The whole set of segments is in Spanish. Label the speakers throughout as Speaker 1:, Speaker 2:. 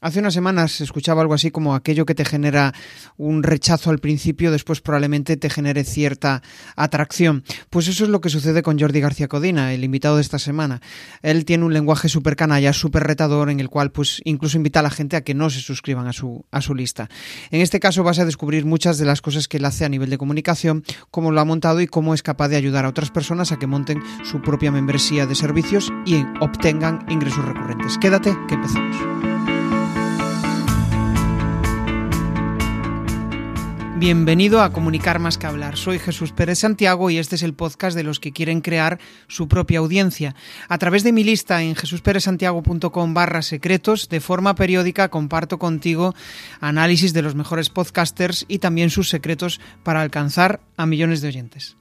Speaker 1: Hace unas semanas escuchaba algo así como aquello que te genera un rechazo al principio, después probablemente te genere cierta atracción. Pues eso es lo que sucede con Jordi García Codina, el invitado de esta semana. Él tiene un lenguaje súper canalla, súper retador, en el cual pues incluso invita a la gente a que no se suscriban a su, a su lista. En este caso vas a descubrir muchas de las cosas que él hace a nivel de comunicación, cómo lo ha montado y cómo es capaz de ayudar a otras personas a que monten su propia membresía de servicios y obtengan ingresos recurrentes. Quédate, que empezamos. Bienvenido a Comunicar más que hablar. Soy Jesús Pérez Santiago y este es el podcast de los que quieren crear su propia audiencia. A través de mi lista en jesusperezsantiago.com barra secretos, de forma periódica comparto contigo análisis de los mejores podcasters y también sus secretos para alcanzar a millones de oyentes.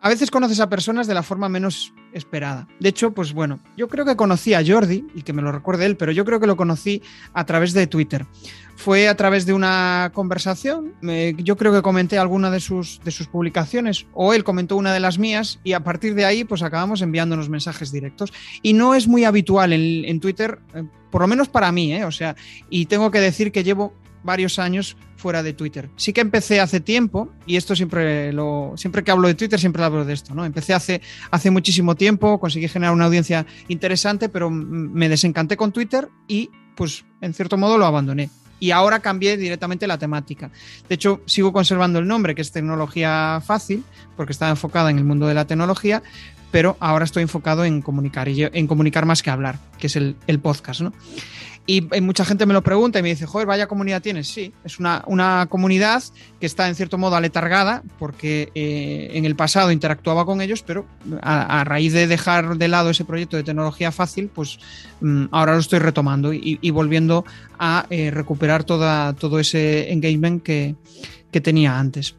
Speaker 1: A veces conoces a personas de la forma menos esperada. De hecho, pues bueno, yo creo que conocí a Jordi, y que me lo recuerde él, pero yo creo que lo conocí a través de Twitter fue a través de una conversación. yo creo que comenté alguna de sus, de sus publicaciones o él comentó una de las mías y a partir de ahí pues acabamos enviándonos mensajes directos. Y no es muy habitual en, Twitter, eh, por lo menos para mí, ¿eh? o sea, y tengo que decir que llevo varios años fuera de Twitter. Sí que empecé hace tiempo, y esto siempre lo, siempre que hablo de Twitter, siempre hablo de esto, ¿no? Empecé hace, hace muchísimo tiempo, conseguí generar una audiencia interesante, pero me desencanté con Twitter y, pues, en cierto modo lo abandoné y ahora cambié directamente la temática. De hecho, sigo conservando el nombre, que es Tecnología Fácil, porque estaba enfocada en el mundo de la tecnología, pero ahora estoy enfocado en comunicar, y en comunicar más que hablar, que es el, el podcast, ¿no? Y, mucha gente me lo pregunta y me dice, joder, vaya comunidad tienes. Sí, es una, una comunidad que está en cierto modo aletargada porque eh, en el pasado interactuaba con ellos, pero a, raíz de dejar de lado ese proyecto de tecnología fácil, pues mm, ahora lo estoy retomando y, volviendo a eh, recuperar toda, todo ese engagement que, que tenía antes.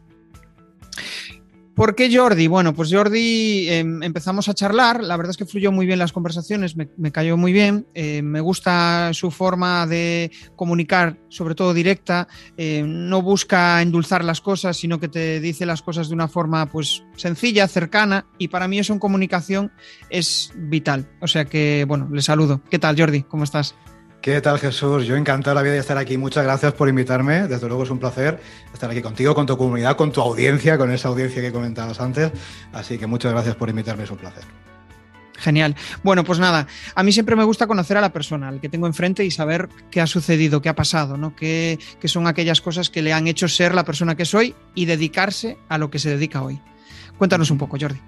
Speaker 1: ¿Por qué Jordi? Bueno, pues Jordi em, empezamos a charlar, la verdad es que fluyó muy bien las conversaciones, me, cayó muy bien, eh, me gusta su forma de comunicar, sobre todo directa, eh, no busca endulzar las cosas, sino que te dice las cosas de una forma pues sencilla, cercana, y para mí eso en comunicación es vital. O sea que, bueno, le saludo. ¿Qué tal, Jordi? ¿Cómo estás?
Speaker 2: ¿Qué tal Jesús? Yo encantado la vida de estar aquí. Muchas gracias por invitarme. Desde luego es un placer estar aquí contigo, con tu comunidad, con tu audiencia, con esa audiencia que comentabas antes. Así que muchas gracias por invitarme, es un placer.
Speaker 1: Genial. Bueno, pues nada, a mí siempre me gusta conocer a la persona, al que tengo enfrente y saber qué ha sucedido, qué ha pasado, ¿no? Qué, qué son aquellas cosas que le han hecho ser la persona que soy y dedicarse a lo que se dedica hoy. Cuéntanos un poco, Jordi.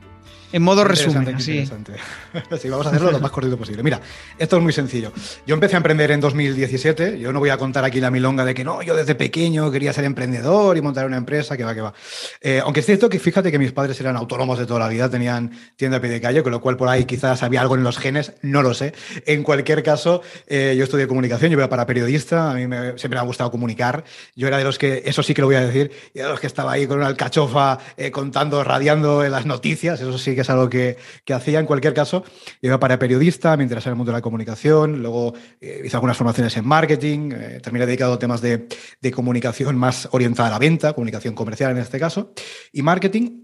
Speaker 1: En modo resumen, sí.
Speaker 2: sí, vamos a hacerlo lo más cortito posible. Mira, esto es muy sencillo. Yo empecé a emprender en 2017. Yo no voy a contar aquí la milonga de que no, yo desde pequeño quería ser emprendedor y montar una empresa, que va, que va. Eh, aunque es cierto que fíjate que mis padres eran autónomos de toda la vida, tenían tienda a pie de calle, con lo cual por ahí quizás había algo en los genes, no lo sé. En cualquier caso, eh, yo estudié comunicación, yo iba para periodista, a mí siempre me ha gustado comunicar. Yo era de los que, eso sí que lo voy a decir, y de los que estaba ahí con una alcachofa eh, contando, radiando las noticias, eso sí que es algo que, hacía. En cualquier caso, iba para periodista, me interesaba el mundo de la comunicación, luego eh, hice algunas formaciones en marketing, eh, terminé dedicado a temas de, comunicación más orientada a la venta, comunicación comercial en este caso, y marketing.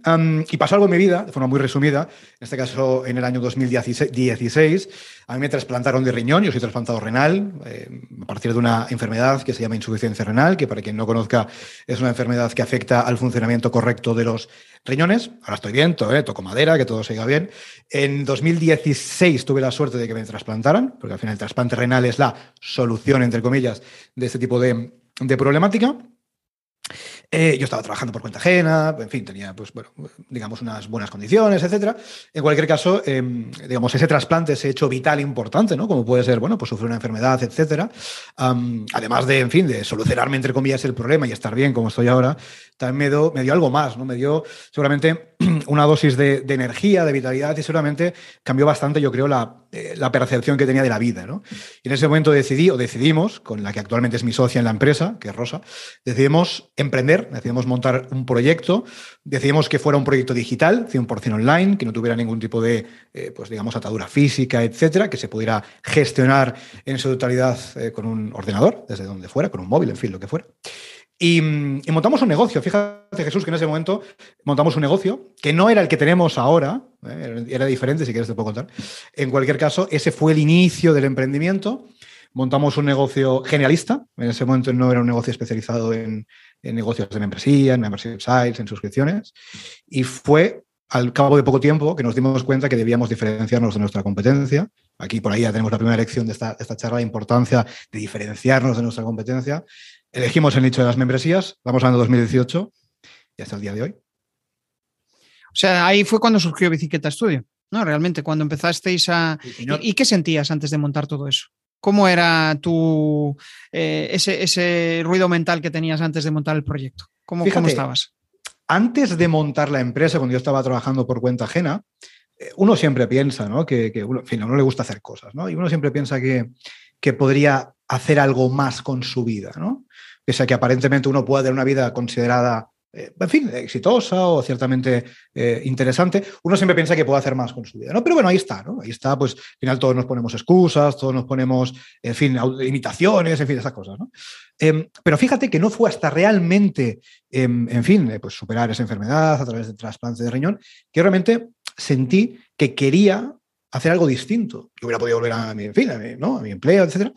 Speaker 2: y pasó algo en mi vida, de forma muy resumida, en este caso en el año 2016, a mí me trasplantaron de riñón, yo soy trasplantado renal, eh, a partir de una enfermedad que se llama insuficiencia renal, que para quien no conozca es una enfermedad que afecta al funcionamiento correcto de los riñones. Ahora estoy bien, eh, toco madera, que todo siga bien. En 2016 tuve la suerte de que me trasplantaran, porque al final el trasplante renal es la solución, entre comillas, de este tipo de, de problemática. Eh, yo estaba trabajando por cuenta ajena, en fin, tenía, pues, bueno, digamos, unas buenas condiciones, etcétera. En cualquier caso, em, digamos, ese trasplante, ese hecho vital importante, ¿no? Como puede ser, bueno, pues sufrir una enfermedad, etcétera. además de, en fin, de solucionarme, entre comillas, el problema y estar bien como estoy ahora, también me dio, algo más, ¿no? Me dio seguramente una dosis de, energía, de vitalidad y seguramente cambió bastante, yo creo, la, eh, la, percepción que tenía de la vida, ¿no? Y en ese momento decidí, o decidimos, con la que actualmente es mi socia en la empresa, que es Rosa, decidimos emprender, decidimos montar un proyecto, decidimos que fuera un proyecto digital, 100% online, que no tuviera ningún tipo de, eh, pues digamos, atadura física, etcétera, que se pudiera gestionar en su totalidad eh, con un ordenador, desde donde fuera, con un móvil, en fin, lo que fuera. Y, montamos un negocio. Fíjate, Jesús, que en ese momento montamos un negocio que no era el que tenemos ahora, ¿eh? era diferente, si quieres te puedo contar. En cualquier caso, ese fue el inicio del emprendimiento. montamos un negocio generalista. En ese momento no era un negocio especializado en, negocios de membresía, en membership sites, en suscripciones. Y fue al cabo de poco tiempo que nos dimos cuenta que debíamos diferenciarnos de nuestra competencia. Aquí por ahí ya tenemos la primera lección de esta, esta charla, la importancia de diferenciarnos de nuestra competencia. Elegimos el nicho de las membresías, vamos hablando de 2018 y hasta el día de hoy.
Speaker 1: O sea, ahí fue cuando surgió Bicicleta Studio, ¿no? Realmente, cuando empezasteis a... ¿Y, qué sentías antes de montar todo eso? ¿Cómo era tu, eh, ese, ruido mental que tenías antes de montar el proyecto? ¿Cómo, ¿Cómo estabas?
Speaker 2: antes de montar la empresa, cuando yo estaba trabajando por cuenta ajena, eh, uno siempre piensa, ¿no? Que, uno, en fin, a uno le gusta hacer cosas, ¿no? Y uno siempre piensa que, que podría hacer algo más con su vida, ¿no? Pese a que aparentemente uno pueda tener una vida considerada eh, en fin, exitosa o ciertamente eh, interesante, uno siempre piensa que puede hacer más con su vida, ¿no? Pero bueno, ahí está, ¿no? Ahí está, pues al final todos nos ponemos excusas, todos nos ponemos, en fin, imitaciones, en fin, esas cosas, ¿no? Em, pero fíjate que no fue hasta realmente, em, en fin, eh, pues superar esa enfermedad a través de trasplante de riñón, que realmente sentí que quería hacer algo distinto, que hubiera podido volver a mi, en fin, a mi, ¿no? a mi empleo, etcétera,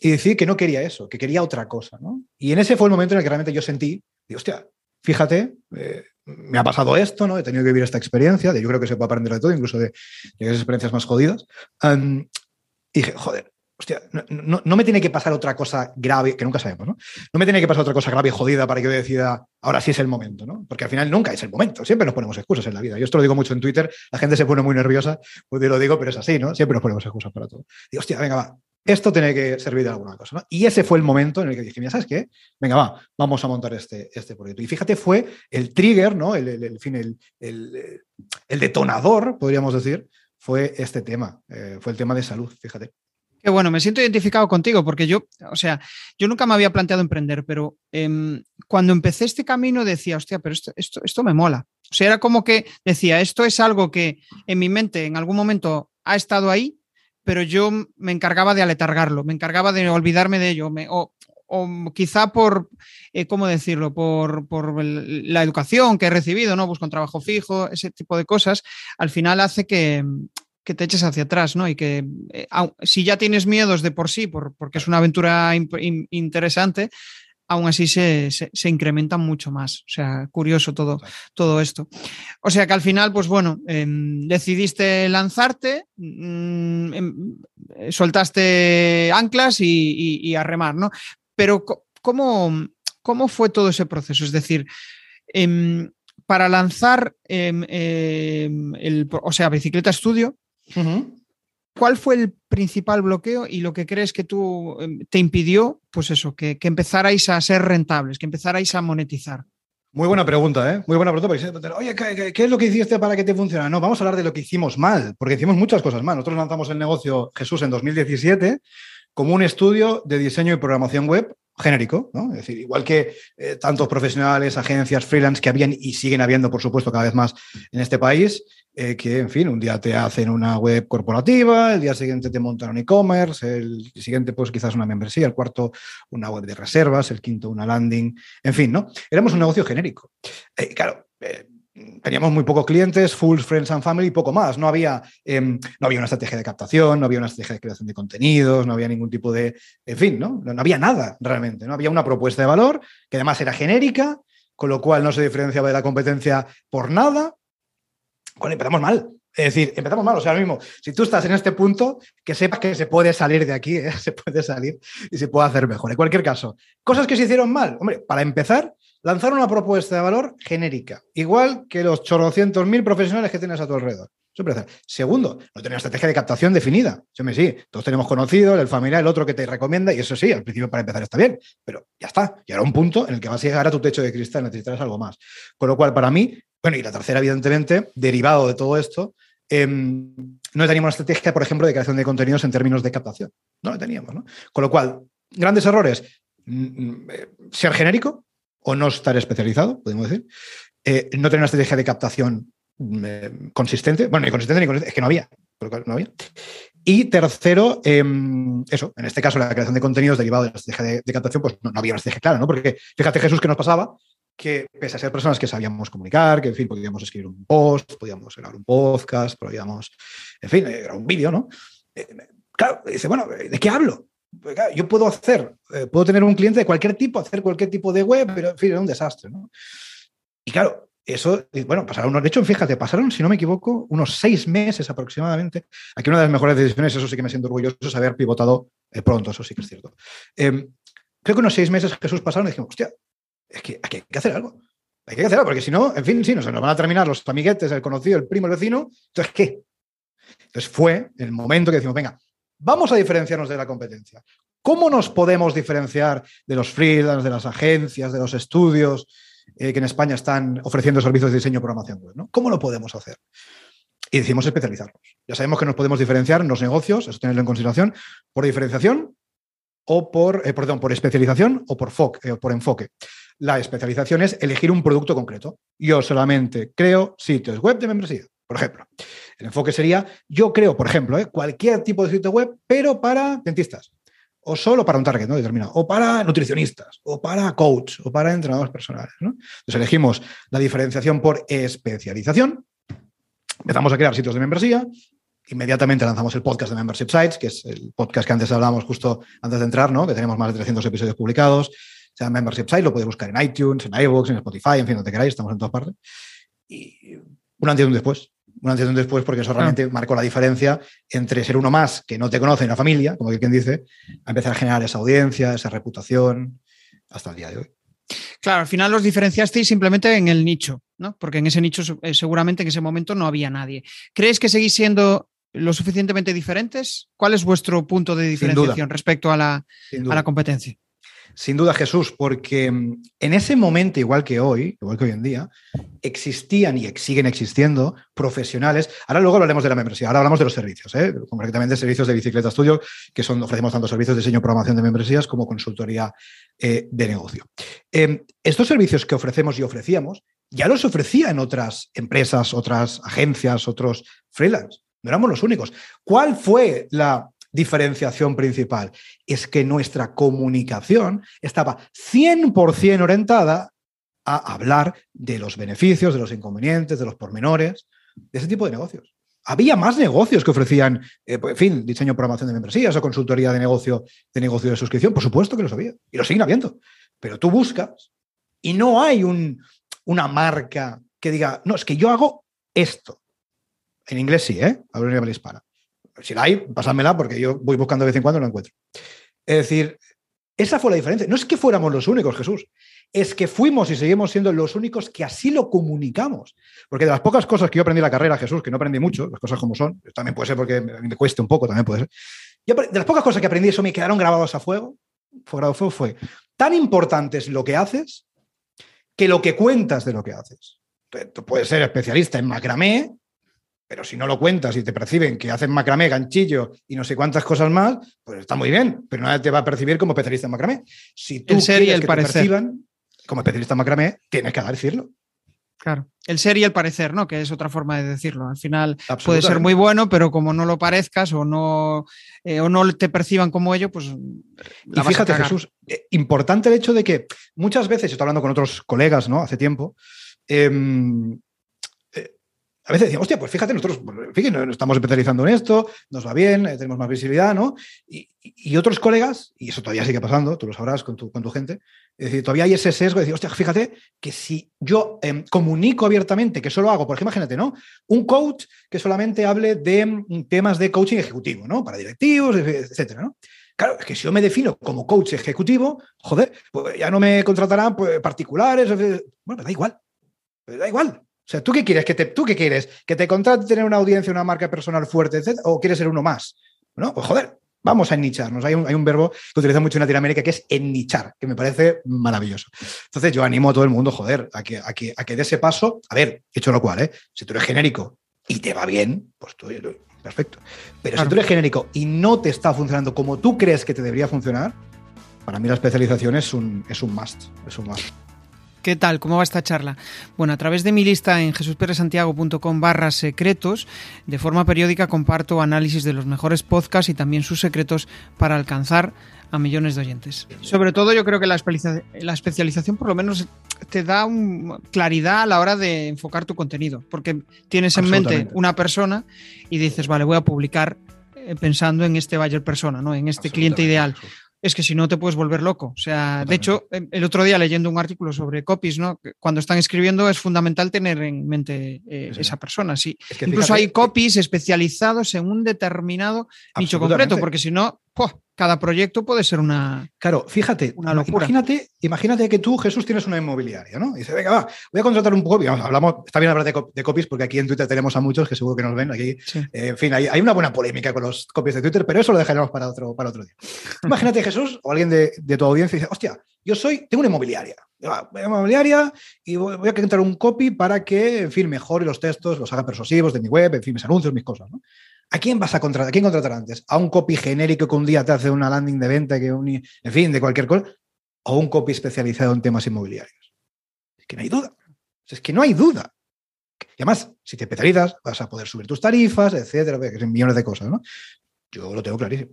Speaker 2: y decir que no quería eso, que quería otra cosa. ¿no? Y en ese fue el momento en el que realmente yo sentí Digo, hostia, fíjate, eh, me ha pasado esto, ¿no? He tenido que vivir esta experiencia, de, yo creo que se puede aprender de todo, incluso de, esas experiencias más jodidas. y dije, joder, hostia, no, me tiene que pasar otra cosa grave, que nunca sabemos, ¿no? No me tiene que pasar otra cosa grave y jodida para que yo decida, ahora sí es el momento, ¿no? Porque al final nunca es el momento, siempre nos ponemos excusas en la vida. Yo esto lo digo mucho en Twitter, la gente se pone muy nerviosa, pues yo lo digo, pero es así, ¿no? Siempre nos ponemos excusas para todo. Digo, hostia, venga, va, esto tiene que servir de alguna cosa. ¿no? Y ese fue el momento en el que dije, mira, ¿sabes qué? Venga, va, vamos a montar este, este proyecto. Y fíjate, fue el trigger, ¿no? El, fin, el, el, detonador, podríamos decir, fue este tema, eh, fue el tema de salud, fíjate.
Speaker 1: Qué bueno, me siento identificado contigo porque yo, o sea, yo nunca me había planteado emprender, pero em, cuando empecé este camino decía, hostia, pero esto, esto, esto me mola. O sea, era como que decía, esto es algo que en mi mente en algún momento ha estado ahí, pero yo me encargaba de aletargarlo, me encargaba de olvidarme de ello, o, quizá por, eh, ¿cómo decirlo?, por, la educación que he recibido, ¿no? Busco un trabajo fijo, ese tipo de cosas, al final hace que, te eches hacia atrás, ¿no? Y que eh, si ya tienes miedos de por sí, porque es una aventura interesante, aún así se, incrementan mucho más. O sea, curioso todo, todo esto. O sea que al final, pues bueno, em, decidiste lanzarte, mm, em, soltaste anclas y, a remar, ¿no? Pero ¿cómo, ¿cómo, fue todo ese proceso? Es decir, em, para lanzar el, o sea, Bicicleta Estudio, ¿Cuál fue el principal bloqueo y lo que crees que tú em, te impidió, pues eso, que, empezarais a ser rentables, que empezarais a monetizar?
Speaker 2: Muy buena pregunta, ¿eh? Muy buena pregunta. Oye, ¿qué, es lo que hiciste para que te funcione? No, vamos a hablar de lo que hicimos mal, porque hicimos muchas cosas mal. Nosotros lanzamos el negocio Jesús en 2017 como un estudio de diseño y programación web genérico, ¿no? Es decir, igual que eh, tantos profesionales, agencias, freelance que habían y siguen habiendo, por supuesto, cada vez más en este país, eh, que, en fin, un día te hacen una web corporativa, el día siguiente te montan un e-commerce, el siguiente, pues quizás una membresía, el cuarto, una web de reservas, el quinto, una landing, en fin, ¿no? Éramos un negocio genérico. Eh, claro, teníamos muy pocos clientes, full friends and family, poco más. No había, em, no había una estrategia de captación, no había una estrategia de creación de contenidos, no había ningún tipo de, en fin, ¿no? No, había nada realmente. No había una propuesta de valor que además era genérica, con lo cual no se diferenciaba de la competencia por nada. Bueno, empezamos mal. Es decir, empezamos mal. O sea, ahora mismo, si tú estás en este punto, que sepas que se puede salir de aquí, ¿eh? se puede salir y se puede hacer mejor. En cualquier caso, cosas que se hicieron mal. Hombre, para empezar, lanzar una propuesta de valor genérica, igual que los chorrocientos mil profesionales que tienes a tu alrededor. Segundo, no tener una estrategia de captación definida. Me sí, todos tenemos conocido, el familiar, el otro que te recomienda, y eso sí, al principio para empezar está bien, pero ya está. Y ahora un punto en el que vas a llegar a tu techo de cristal, necesitarás algo más. Con lo cual, para mí, bueno, y la tercera, evidentemente, derivado de todo esto, em, no teníamos una estrategia, por ejemplo, de creación de contenidos en términos de captación. No lo teníamos, ¿no? Con lo cual, grandes errores. Mm, mm, eh, ser genérico, o no estar especializado, podemos decir, eh, no tener una estrategia de captación mm, eh, consistente, bueno, ni consistente ni consistente, es que no había, no había. Y tercero, em, eso, en este caso la creación de contenidos derivado de la estrategia de, captación, pues no, había una estrategia clara, ¿no? Porque fíjate Jesús que nos pasaba, que pese a ser personas que sabíamos comunicar, que en fin, podíamos escribir un post, podíamos grabar un podcast, podíamos, en fin, eh, grabar un vídeo, ¿no? claro, dice, bueno, ¿de qué hablo? Yo puedo hacer, eh, puedo tener un cliente de cualquier tipo, hacer cualquier tipo de web, pero en fin, es un desastre, ¿no? Y claro, eso, bueno, pasaron unos, de hecho, fíjate, pasaron, si no me equivoco, unos seis meses aproximadamente. Aquí una de las mejores decisiones, eso sí que me siento orgulloso, es haber pivotado eh, pronto, eso sí que es cierto. Em, creo que unos seis meses Jesús pasaron y dijimos, hostia, es que hay que hacer algo. Hay que hacer algo, porque si no, en fin, sí, nos, nos van a terminar los amiguetes, el conocido, el primo, el vecino. Entonces, ¿qué? Entonces fue el momento que decimos, venga, vamos a diferenciarnos de la competencia. ¿Cómo nos podemos diferenciar de los freelance, de las agencias, de los estudios eh, que en España están ofreciendo servicios de diseño y programación web? ¿no? ¿Cómo lo podemos hacer? Y decimos especializarnos. Ya sabemos que nos podemos diferenciar en los negocios, eso tenerlo en consideración, por diferenciación o por, eh, perdón, por especialización o por, eh, por enfoque. La especialización es elegir un producto concreto. Yo solamente creo sitios web de membresía, por ejemplo. El enfoque sería, yo creo, por ejemplo, cualquier tipo de sitio web, pero para dentistas o solo para un target ¿no? determinado, o para nutricionistas, o para coach, o para entrenadores personales. Entonces elegimos la diferenciación por especialización, empezamos a crear sitios de membresía, inmediatamente lanzamos el podcast de Membership Sites, que es el podcast que antes hablábamos justo antes de entrar, ¿no? que tenemos más de 300 episodios publicados, se llama Membership Sites, lo podéis buscar en iTunes, en iVoox, en Spotify, en fin, donde queráis, estamos en todas partes. Y un antes y un después un antes y un después, porque eso realmente marcó la diferencia entre ser uno más que no te conoce en la familia, como quien dice, a empezar a generar esa audiencia, esa reputación, hasta el día de hoy.
Speaker 1: Claro, al final los diferenciasteis simplemente en el nicho, ¿no? Porque en ese nicho eh, seguramente en ese momento no había nadie. ¿Crees que seguís siendo lo suficientemente diferentes? ¿Cuál es vuestro punto de diferenciación respecto a la, a la competencia?
Speaker 2: Sin duda, Jesús, porque mm, en ese momento, igual que hoy, igual que hoy en día, existían y siguen existiendo profesionales. Ahora luego hablaremos de la membresía, ahora hablamos de los servicios, ¿eh? concretamente servicios de Bicicleta Studio, que son, ofrecemos tanto servicios de diseño y programación de membresías como consultoría eh, de negocio. Em, estos servicios que ofrecemos y ofrecíamos, ya los ofrecía en otras empresas, otras agencias, otros freelance. No éramos los únicos. ¿Cuál fue la diferenciación principal es que nuestra comunicación estaba 100% orientada a hablar de los beneficios, de los inconvenientes, de los pormenores, de ese tipo de negocios. Había más negocios que ofrecían, eh, pues, en fin, diseño programación de membresías o consultoría de negocio, de negocio de suscripción. Por supuesto que los había y lo siguen habiendo. Pero tú buscas y no hay un, una marca que diga, no, es que yo hago esto. En inglés sí, ¿eh? Hablo en hispana si la hay, pasádmela porque yo voy buscando de vez en cuando y lo encuentro. Es decir, esa fue la diferencia. No es que fuéramos los únicos, Jesús. Es que fuimos y seguimos siendo los únicos que así lo comunicamos. Porque de las pocas cosas que yo aprendí en la carrera, Jesús, que no aprendí mucho, las cosas como son, también puede ser porque me cueste un poco, también puede ser. de las pocas cosas que aprendí, eso me quedaron grabados a fuego, fue grabado a fuego, fue tan importante es lo que haces que lo que cuentas de lo que haces. Tú puedes ser especialista en macramé, pero si no lo cuentas y te perciben que hacen macramé, ganchillo y no sé cuántas cosas más, pues está muy bien, pero nadie te va a percibir como especialista en macramé. Si tú
Speaker 1: el ser y el
Speaker 2: que
Speaker 1: parecer.
Speaker 2: te perciban como especialista en macramé, tienes que decirlo.
Speaker 1: Claro, el ser y el parecer, ¿no? Que es otra forma de decirlo. Al final puede ser muy bueno, pero como no lo parezcas o no, eh, o no te perciban como ello, pues.
Speaker 2: y fíjate, Jesús, eh, importante el hecho de que muchas veces, estoy hablando con otros colegas, ¿no? Hace tiempo, eh, a veces decimos, hostia, pues fíjate, nosotros fíjate, estamos especializando en esto, nos va bien, eh, tenemos más visibilidad, ¿no? Y, otros colegas, y eso todavía sigue pasando, tú lo sabrás con tu, con tu gente, es decir, todavía hay ese sesgo de decir, hostia, fíjate que si yo em, comunico abiertamente que solo hago, por ejemplo, imagínate, ¿no? Un coach que solamente hable de mm, temas de coaching ejecutivo, ¿no? Para directivos, etcétera, ¿no? Claro, es que si yo me defino como coach ejecutivo, joder, pues ya no me contratarán pues, particulares. Bueno, da igual. da igual. O sea, ¿tú qué quieres? ¿Que te, ¿Tú qué quieres? ¿Que te contrate tener una audiencia, una marca personal fuerte, etcétera? ¿O quieres ser uno más? ¿No? Pues joder, vamos a ennicharnos. Hay un, hay un verbo que utiliza mucho en Latinoamérica que es ennichar, que me parece maravilloso. Entonces, yo animo a todo el mundo, joder, a que, a que, a que dé ese paso. A ver, hecho lo cual, ¿eh? Si tú eres genérico y te va bien, pues tú, perfecto. Pero si tú eres genérico y no te está funcionando como tú crees que te debería funcionar, para mí la especialización es un, es un must. Es un must.
Speaker 1: ¿Qué tal? ¿Cómo va esta charla? Bueno, a través de mi lista en jesusperesantiago.com barra secretos, de forma periódica comparto análisis de los mejores podcasts y también sus secretos para alcanzar a millones de oyentes. Sobre todo yo creo que la, especialización por lo menos te da claridad a la hora de enfocar tu contenido, porque tienes en mente una persona y dices, vale, voy a publicar pensando en este buyer persona, ¿no? En este cliente ideal es que si no te puedes volver loco. O sea, de hecho, el otro día leyendo un artículo sobre copies, ¿no? Cuando están escribiendo es fundamental tener en mente eh, esa persona. Sí. Incluso hay copies especializados en un determinado nicho concreto, porque si no, cada proyecto puede ser una.
Speaker 2: Claro, fíjate, una Imagínate, imagínate que tú, Jesús, tienes una inmobiliaria, ¿no? Y dice, venga, va, voy a contratar un copy. Hablamos, está bien hablar de, copies porque aquí en Twitter tenemos a muchos que seguro que nos ven aquí. Eh, en fin, hay, una buena polémica con los copies de Twitter, pero eso lo dejaremos para otro, para otro día. imagínate, Jesús, o alguien de, tu audiencia dice, hostia, yo soy, tengo una inmobiliaria. Voy a una inmobiliaria y voy, a contratar un copy para que, en fin, mejore los textos, los haga persuasivos de mi web, en fin, mis anuncios, mis cosas, ¿no? ¿A quién vas a contratar? ¿A quién contratar antes? ¿A un copy genérico que un día te hace una landing de venta, que un, en fin, de cualquier cosa? ¿O un copy especializado en temas inmobiliarios? Es que no hay duda. Es que no hay duda. Y además, si te especializas, vas a poder subir tus tarifas, etcétera, que son millones de cosas, ¿no? Yo lo tengo clarísimo.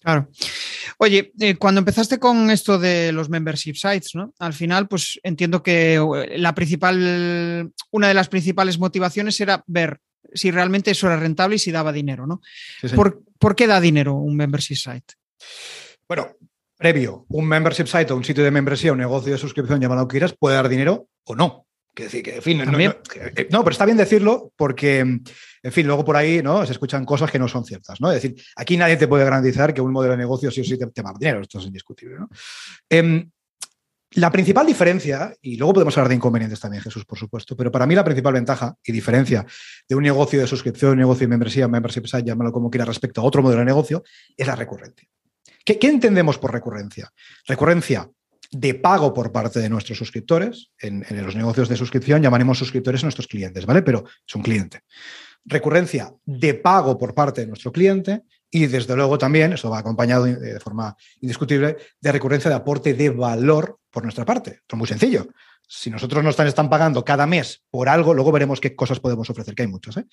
Speaker 1: Claro. Oye, eh, cuando empezaste con esto de los membership sites, ¿no? Al final, pues entiendo que eh, la principal, una de las principales motivaciones era ver si realmente eso era rentable y si daba dinero, ¿no? ¿Por, qué da dinero un membership site?
Speaker 2: Bueno, previo, un membership site o un sitio de membresía, un negocio de suscripción, llamado que quieras, puede dar dinero o no. Que decir, que, en fin, eh, no, pero está bien decirlo porque, en fin, luego por ahí ¿no? se escuchan cosas que no son ciertas. ¿no? Es decir, aquí nadie te puede garantizar que un modelo de negocio sí o sí te, va a dar dinero, esto es indiscutible. ¿no? Em, la principal diferencia, y luego podemos hablar de inconvenientes también, Jesús, por supuesto, pero para mí la principal ventaja y diferencia de un negocio de suscripción, un negocio de membresía, membership site, llámalo como quiera, respecto a otro modelo de negocio, es la recurrencia. ¿Qué, entendemos por recurrencia? Recurrencia de pago por parte de nuestros suscriptores. En, en, los negocios de suscripción llamaremos suscriptores a nuestros clientes, ¿vale? Pero es un cliente. Recurrencia de pago por parte de nuestro cliente y desde luego también, eso va acompañado de forma indiscutible, de recurrencia de aporte de valor por nuestra parte. Esto es muy sencillo. Si nosotros nos están, pagando cada mes por algo, luego veremos qué cosas podemos ofrecer, que hay muchos. ¿eh?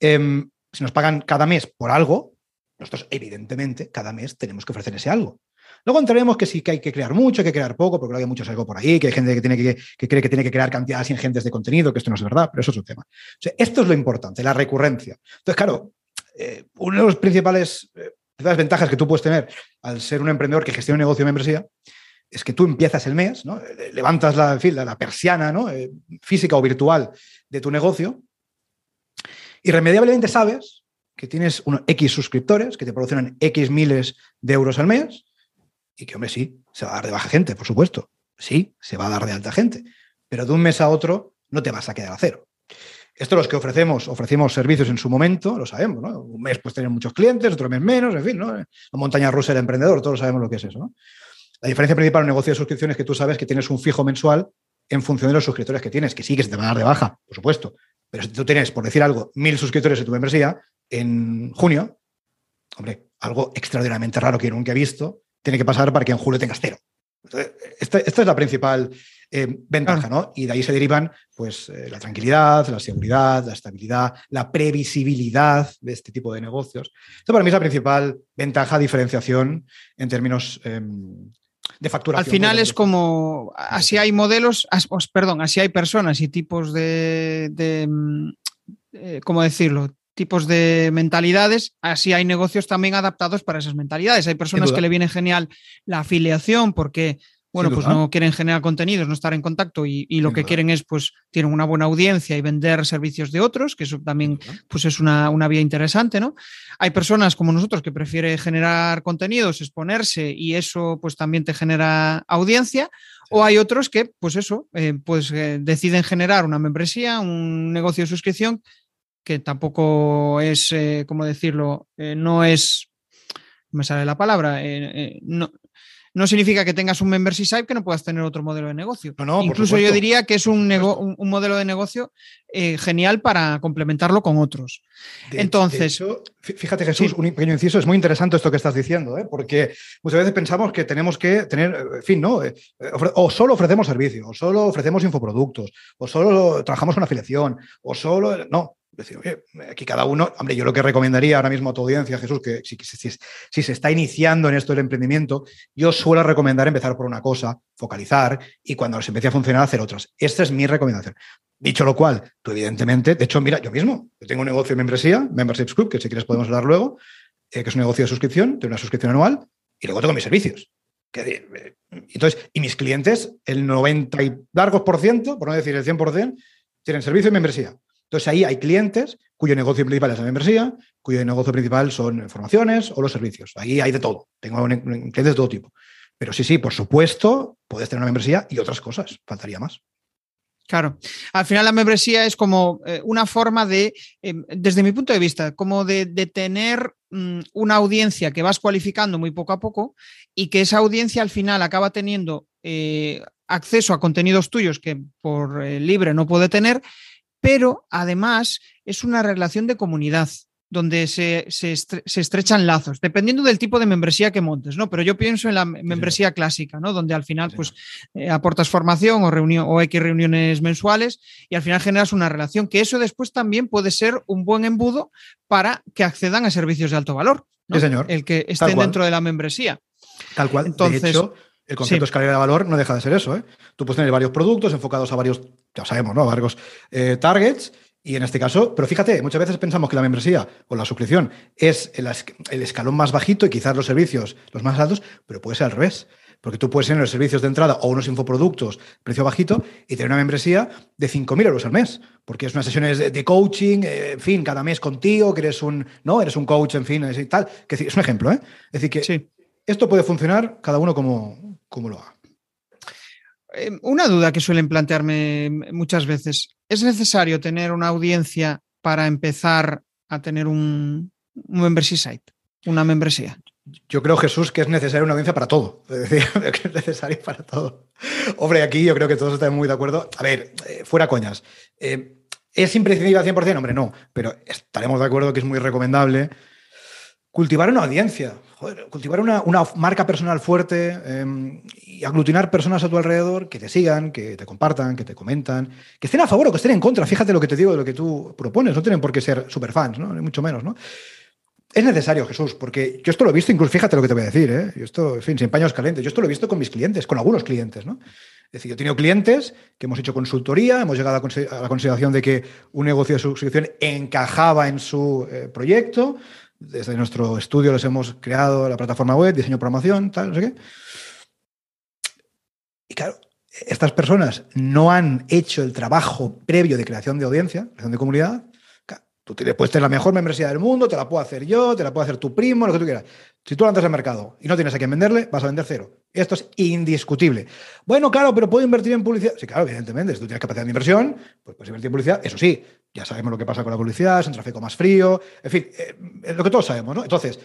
Speaker 2: Em, si nos pagan cada mes por algo, nosotros evidentemente cada mes tenemos que ofrecer ese algo. Luego entraremos que sí que hay que crear mucho, que crear poco, porque hay muchos algo por ahí, que hay gente que, tiene que, que, cree que tiene que crear cantidades ingentes de contenido, que esto no es verdad, pero eso es otro tema. esto es lo importante, la recurrencia. Entonces, claro, eh, una de las principales, eh, ventajas que tú puedes tener al ser un emprendedor que gestiona un negocio de membresía es que tú empiezas el mes, ¿no? Eh, levantas la, persiana ¿no? física o virtual de tu negocio irremediablemente sabes que tienes unos X suscriptores que te producen X miles de euros al mes y que, hombre, sí, se va a dar de baja gente, por supuesto. Sí, se va a dar de alta gente, pero de un mes a otro no te vas a quedar a cero. Esto los que ofrecemos, ofrecimos servicios en su momento, lo sabemos, ¿no? Un mes pues tener muchos clientes, otro mes menos, en fin, ¿no? La montaña rusa del emprendedor, todos sabemos lo que es eso, ¿no? La diferencia principal en un negocio de suscripción es que tú sabes que tienes un fijo mensual en función de los suscriptores que tienes, que sí que se te van a dar de baja, por supuesto. Pero si tú tienes, por decir algo, mil suscriptores en tu membresía en junio, hombre, algo extraordinariamente raro que nunca he visto, tiene que pasar para que en julio tengas cero. Esta, esta es la principal eh, ventaja, ¿no? Y de ahí se derivan pues, eh, la tranquilidad, la seguridad, la estabilidad, la previsibilidad de este tipo de negocios. Esto para mí es la principal ventaja, diferenciación en términos em, de facturación.
Speaker 1: Al final es como, así hay modelos, perdón, así hay personas y tipos de, de mm, eh, ¿cómo decirlo? tipos de mentalidades, así hay negocios también adaptados para esas mentalidades. Hay personas que le viene genial la afiliación porque bueno, pues no quieren generar contenidos, no estar en contacto y, lo que quieren es, pues, tienen una buena audiencia y vender servicios de otros, que eso también, pues, es una, vía interesante, ¿no? Hay personas como nosotros que prefieren generar contenidos, exponerse y eso, pues, también te genera audiencia. O hay otros que, pues, eso, eh, pues, eh, deciden generar una membresía, un negocio de suscripción que tampoco es, eh, ¿cómo decirlo? no es, me sale la palabra, no, no significa que tengas un membership site que no puedas tener otro modelo de negocio. Incluso yo diría que es un, un, modelo de negocio eh, genial para complementarlo con otros. Entonces.
Speaker 2: fíjate, Jesús, un pequeño inciso, es muy interesante esto que estás diciendo, ¿eh? porque muchas veces pensamos que tenemos que tener, en fin, ¿no? Eh, o solo ofrecemos servicios, o solo ofrecemos infoproductos, o solo trabajamos con afiliación, o solo. No, Decir, aquí cada uno, hombre, yo lo que recomendaría ahora mismo a tu audiencia, Jesús, que si, se está iniciando en esto del emprendimiento, yo suelo recomendar empezar por una cosa, focalizar y cuando se empiece a funcionar, hacer otras. Esta es mi recomendación. Dicho lo cual, tú evidentemente, de hecho, mira, yo mismo, yo tengo un negocio de membresía, Memberships Group, que si quieres podemos hablar luego, eh, que es un negocio de suscripción, tengo una suscripción anual y luego tengo mis servicios. Eh, entonces, y mis clientes, el 90 y largos por ciento, por no decir el 100%, tienen servicio y membresía. Entonces ahí hay clientes cuyo negocio principal es la membresía, cuyo negocio principal son formaciones o los servicios. Ahí hay de todo. Tengo clientes de todo tipo. Pero sí, sí, por supuesto, puedes tener una membresía y otras cosas. Faltaría más.
Speaker 1: Claro, al final la membresía es como eh, una forma de, em, desde mi punto de vista, como de, tener mm, una audiencia que vas cualificando muy poco a poco y que esa audiencia al final acaba teniendo eh, acceso a contenidos tuyos que por eh, libre no puede tener, pero además es una relación de comunidad donde se, estrechan lazos, dependiendo del tipo de membresía que montes, ¿no? Pero yo pienso en la membresía clásica, ¿no? Donde al final, pues, eh, aportas formación o, reunión, o X reuniones mensuales y al final generas una relación, que eso después también puede ser un buen embudo para que accedan a servicios de alto valor.
Speaker 2: ¿no? señor.
Speaker 1: El que estén dentro de la membresía.
Speaker 2: Tal cual. Entonces, de hecho, el concepto de escalera de valor no deja de ser eso. ¿eh? Tú puedes tener varios productos enfocados a varios, ya sabemos, ¿no? varios eh, targets. Y en este caso, pero fíjate, muchas veces pensamos que la membresía o la suscripción es el, escalón más bajito y quizás los servicios los más altos, pero puede ser al revés. Porque tú puedes tener los servicios de entrada o unos infoproductos, precio bajito, y tener una membresía de 5.000 euros al mes. Porque es unas sesiones de, coaching, eh, en fin, cada mes contigo, que eres un, ¿no? eres un coach, en fin, es, tal. Que es un ejemplo, ¿eh? Es decir, que sí. esto puede funcionar cada uno como, cómo lo haga.
Speaker 1: Eh, una duda que suelen plantearme muchas veces. ¿Es necesario tener una audiencia para empezar a tener un, un membership site, una membresía?
Speaker 2: Yo creo, Jesús, que es necesaria una audiencia para todo. Es decir, que es necesario para todo. Hombre, aquí yo creo que todos están muy de acuerdo. A ver, eh, fuera coñas. Eh, ¿Es imprescindible al 100%? Hombre, no. Pero estaremos de acuerdo que es muy recomendable cultivar una audiencia, cultivar una, marca personal fuerte em, y aglutinar personas a tu alrededor que te sigan, que te compartan, que te comentan, que estén a favor o que estén en contra. Fíjate lo que te digo de lo que tú propones. No tienen por qué ser superfans, ¿no? Mucho menos, ¿no? Es necesario, Jesús, porque yo esto lo he visto, incluso fíjate lo que te voy a decir, ¿eh? Yo esto, en fin, sin paños calientes, yo esto lo he visto con mis clientes, con algunos clientes, ¿no? Es decir, yo he tenido clientes que hemos hecho consultoría, hemos llegado a, la consideración de que un negocio de suscripción encajaba en su eh, proyecto, desde nuestro estudio les hemos creado la plataforma web, diseño, programación, tal, no sé qué. Y claro, estas personas no han hecho el trabajo previo de creación de audiencia, creación de comunidad, Tú te, puedes tener la mejor membresía del mundo, te la puedo hacer yo, te la puedo hacer tu primo, lo que tú quieras. Si tú lanzas al mercado y no tienes a quién venderle, vas a vender cero. Esto es indiscutible. Bueno, claro, pero puedo invertir en publicidad. Sí, claro, evidentemente. Si tú tienes capacidad de inversión, pues puedes invertir en publicidad. Eso sí, ya sabemos lo que pasa con la publicidad, es un tráfico más frío. En fin, eh, lo que todos sabemos, ¿no? Entonces,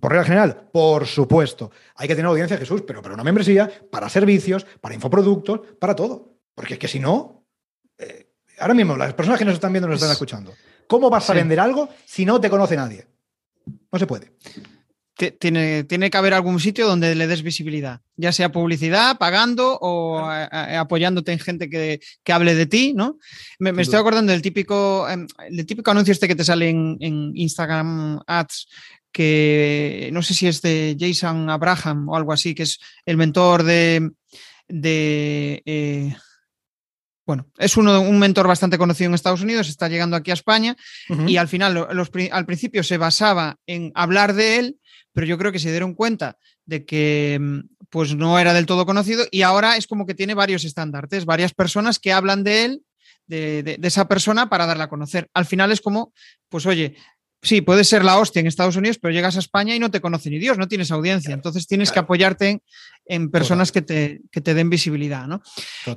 Speaker 2: por regla general, por supuesto, hay que tener audiencia, Jesús, pero para una membresía, para servicios, para infoproductos, para todo. Porque es que si no, eh, ahora mismo las personas que nos están viendo nos están escuchando. ¿Cómo vas a vender algo si no te conoce nadie? No se puede.
Speaker 1: Tiene, tiene, que haber algún sitio donde le des visibilidad, ya sea publicidad, pagando o apoyándote en gente que, hable de ti, ¿no? Me, estoy acordando del típico, em, el típico anuncio este que te sale en, Instagram Ads, que no sé si es de Jason Abraham o algo así, que es el mentor de, de eh, bueno, es uno, un mentor bastante conocido en Estados Unidos, está llegando aquí a España y al final, al principio se basaba en hablar de él, pero yo creo que se dieron cuenta de que mm, pues no era del todo conocido y ahora es como que tiene varios estandartes, varias personas que hablan de él, de, de esa persona para darla a conocer. Al final es como, pues oye, sí, puede ser la hostia en Estados Unidos, pero llegas a España y no te conoce ni Dios, no tienes audiencia. Entonces tienes que apoyarte en, personas que te, te, den visibilidad, ¿no?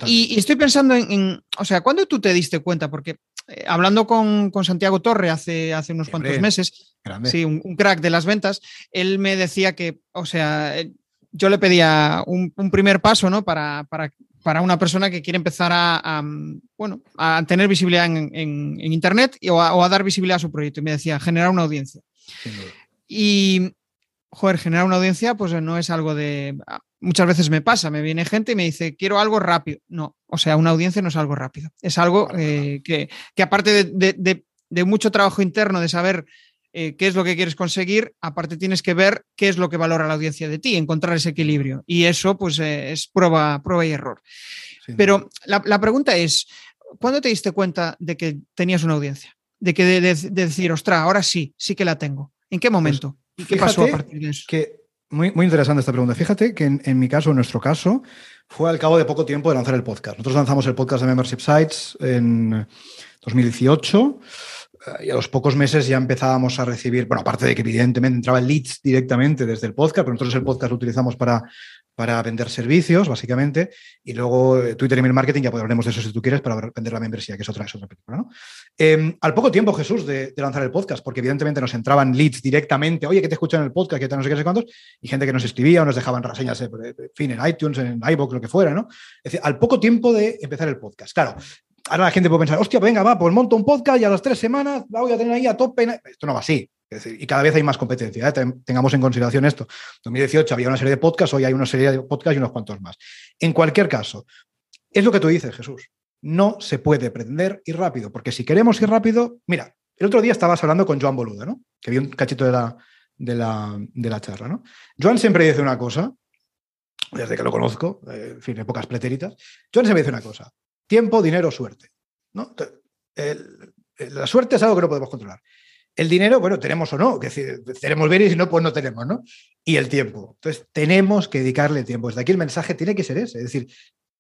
Speaker 1: Y, estoy pensando en, o sea, ¿cuándo tú te diste cuenta? Porque eh, hablando con, Santiago Torre hace, hace unos cuantos meses, sí, un, crack de las ventas, él me decía que, o sea, yo le pedía un, primer paso, ¿no? Para, para para una persona que quiere empezar a, bueno, a tener visibilidad en, Internet o a, dar visibilidad a su proyecto. Y me decía, generar una audiencia. Y, joder, generar una audiencia, pues no es algo de... Muchas veces me pasa, me viene gente y me dice, quiero algo rápido. No, o sea, una audiencia no es algo rápido. Es algo eh, que, aparte de, de mucho trabajo interno, de saber eh, qué es lo que quieres conseguir, aparte tienes que ver qué es lo que valora la audiencia de ti, encontrar ese equilibrio. Y eso pues eh, es prueba, prueba y error. Pero la, pregunta es, ¿cuándo te diste cuenta de que tenías una audiencia? De que de, decir, ostras, ahora sí, sí que la tengo. ¿En qué pues momento? ¿Y qué pasó a partir de eso?
Speaker 2: Que muy, muy interesante esta pregunta. Fíjate que en, en, mi caso, en nuestro caso, fue al cabo de poco tiempo de lanzar el podcast. Nosotros lanzamos el podcast de Membership Sites en 2018 y a los pocos meses ya empezábamos a recibir, bueno, aparte de que evidentemente entraban leads directamente desde el podcast, pero nosotros el podcast lo utilizamos para, para vender servicios, básicamente, y luego eh, Twitter y Mail Marketing, ya hablaremos de eso si tú quieres, para vender la membresía, que es otra, es otra película. ¿no? Em, al poco tiempo, Jesús, de, lanzar el podcast, porque evidentemente nos entraban leads directamente, oye, que te escuchan en el podcast, que te no sé qué, sé cuántos, y gente que nos escribía o nos dejaban reseñas, en fin, en iTunes, en iVoox, lo que fuera, ¿no? Es decir, al poco tiempo de empezar el podcast. Claro, ahora la gente puede pensar, hostia, venga, va, pues monto un podcast y a las tres semanas la voy a tener ahí a tope. Esto no va así. Y cada vez hay más competencia. ¿eh? Tengamos en consideración esto. En 2018 había una serie de podcasts, hoy hay una serie de podcasts y unos cuantos más. En cualquier caso, es lo que tú dices, Jesús. No se puede pretender ir rápido, porque si queremos ir rápido, mira, el otro día estabas hablando con Joan Boluda, ¿no? Que vi un cachito de la, de la, charla, ¿no? Joan siempre dice una cosa, desde que lo conozco, eh, en fin, épocas pretéritas. Joan siempre dice una cosa: Tiempo, dinero, suerte. ¿no? la suerte es algo que no podemos controlar. El dinero, bueno, tenemos o no, que decir, tenemos ver y si no, pues no tenemos, ¿no? Y el tiempo. Entonces, tenemos que dedicarle tiempo. Desde aquí el mensaje tiene que ser ese. Es decir,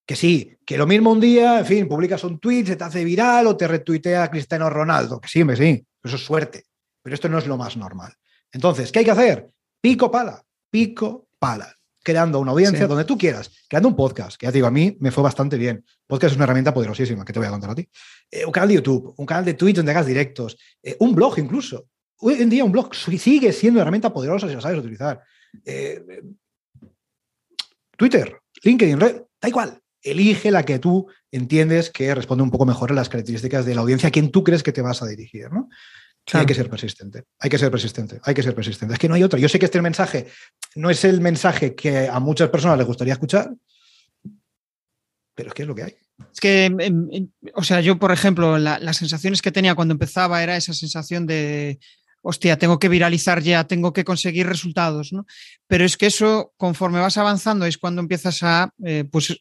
Speaker 2: que sí, que lo mismo un día, en fin, publicas un tweet, se te hace viral o te retuitea Cristiano Ronaldo. Que sí, me sí, eso es suerte. Pero esto no es lo más normal. Entonces, ¿qué hay que hacer? Pico pala, pico pala creando una audiencia donde tú quieras, creando un podcast, que ya te digo, a mí me fue bastante bien. Podcast es una herramienta poderosísima, que te voy a contar a ti. Eh, un canal de YouTube, un canal de Twitch donde hagas directos, eh, un blog incluso. Hoy en día un blog sigue siendo una herramienta poderosa si lo sabes utilizar. Eh, Twitter, LinkedIn, Red, da igual. Elige la que tú entiendes que responde un poco mejor a las características de la audiencia a quien tú crees que te vas a dirigir. ¿no? Hay que ser persistente, hay que ser persistente, hay que ser persistente. Es que no hay otra. Yo sé que este mensaje no es el mensaje que a muchas personas les gustaría escuchar, pero es que es lo que hay.
Speaker 1: Es que, em, em, o sea, yo, por ejemplo, las sensaciones que tenía cuando empezaba era esa sensación de, hostia, tengo que viralizar ya, tengo que conseguir resultados, ¿no? Pero es que eso, conforme vas avanzando, es cuando empiezas a, eh, pues,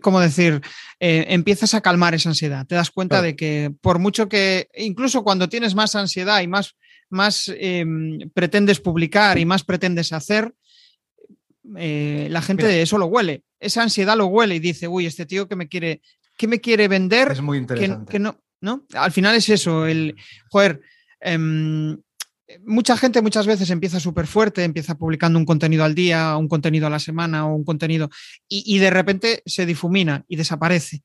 Speaker 1: ¿cómo decir? Eh, empiezas a calmar esa ansiedad. Te das cuenta de que por mucho que, incluso cuando tienes más ansiedad y más, más em, pretendes publicar y más pretendes hacer, eh, la gente de eso lo huele. Esa ansiedad lo huele y dice, uy, este tío que me quiere, que me quiere vender.
Speaker 2: Es muy interesante.
Speaker 1: Que, no, ¿no? Al final es eso, el, joder, em, mucha gente muchas veces empieza súper fuerte, empieza publicando un contenido al día, un contenido a la semana o un contenido y, de repente se difumina y desaparece.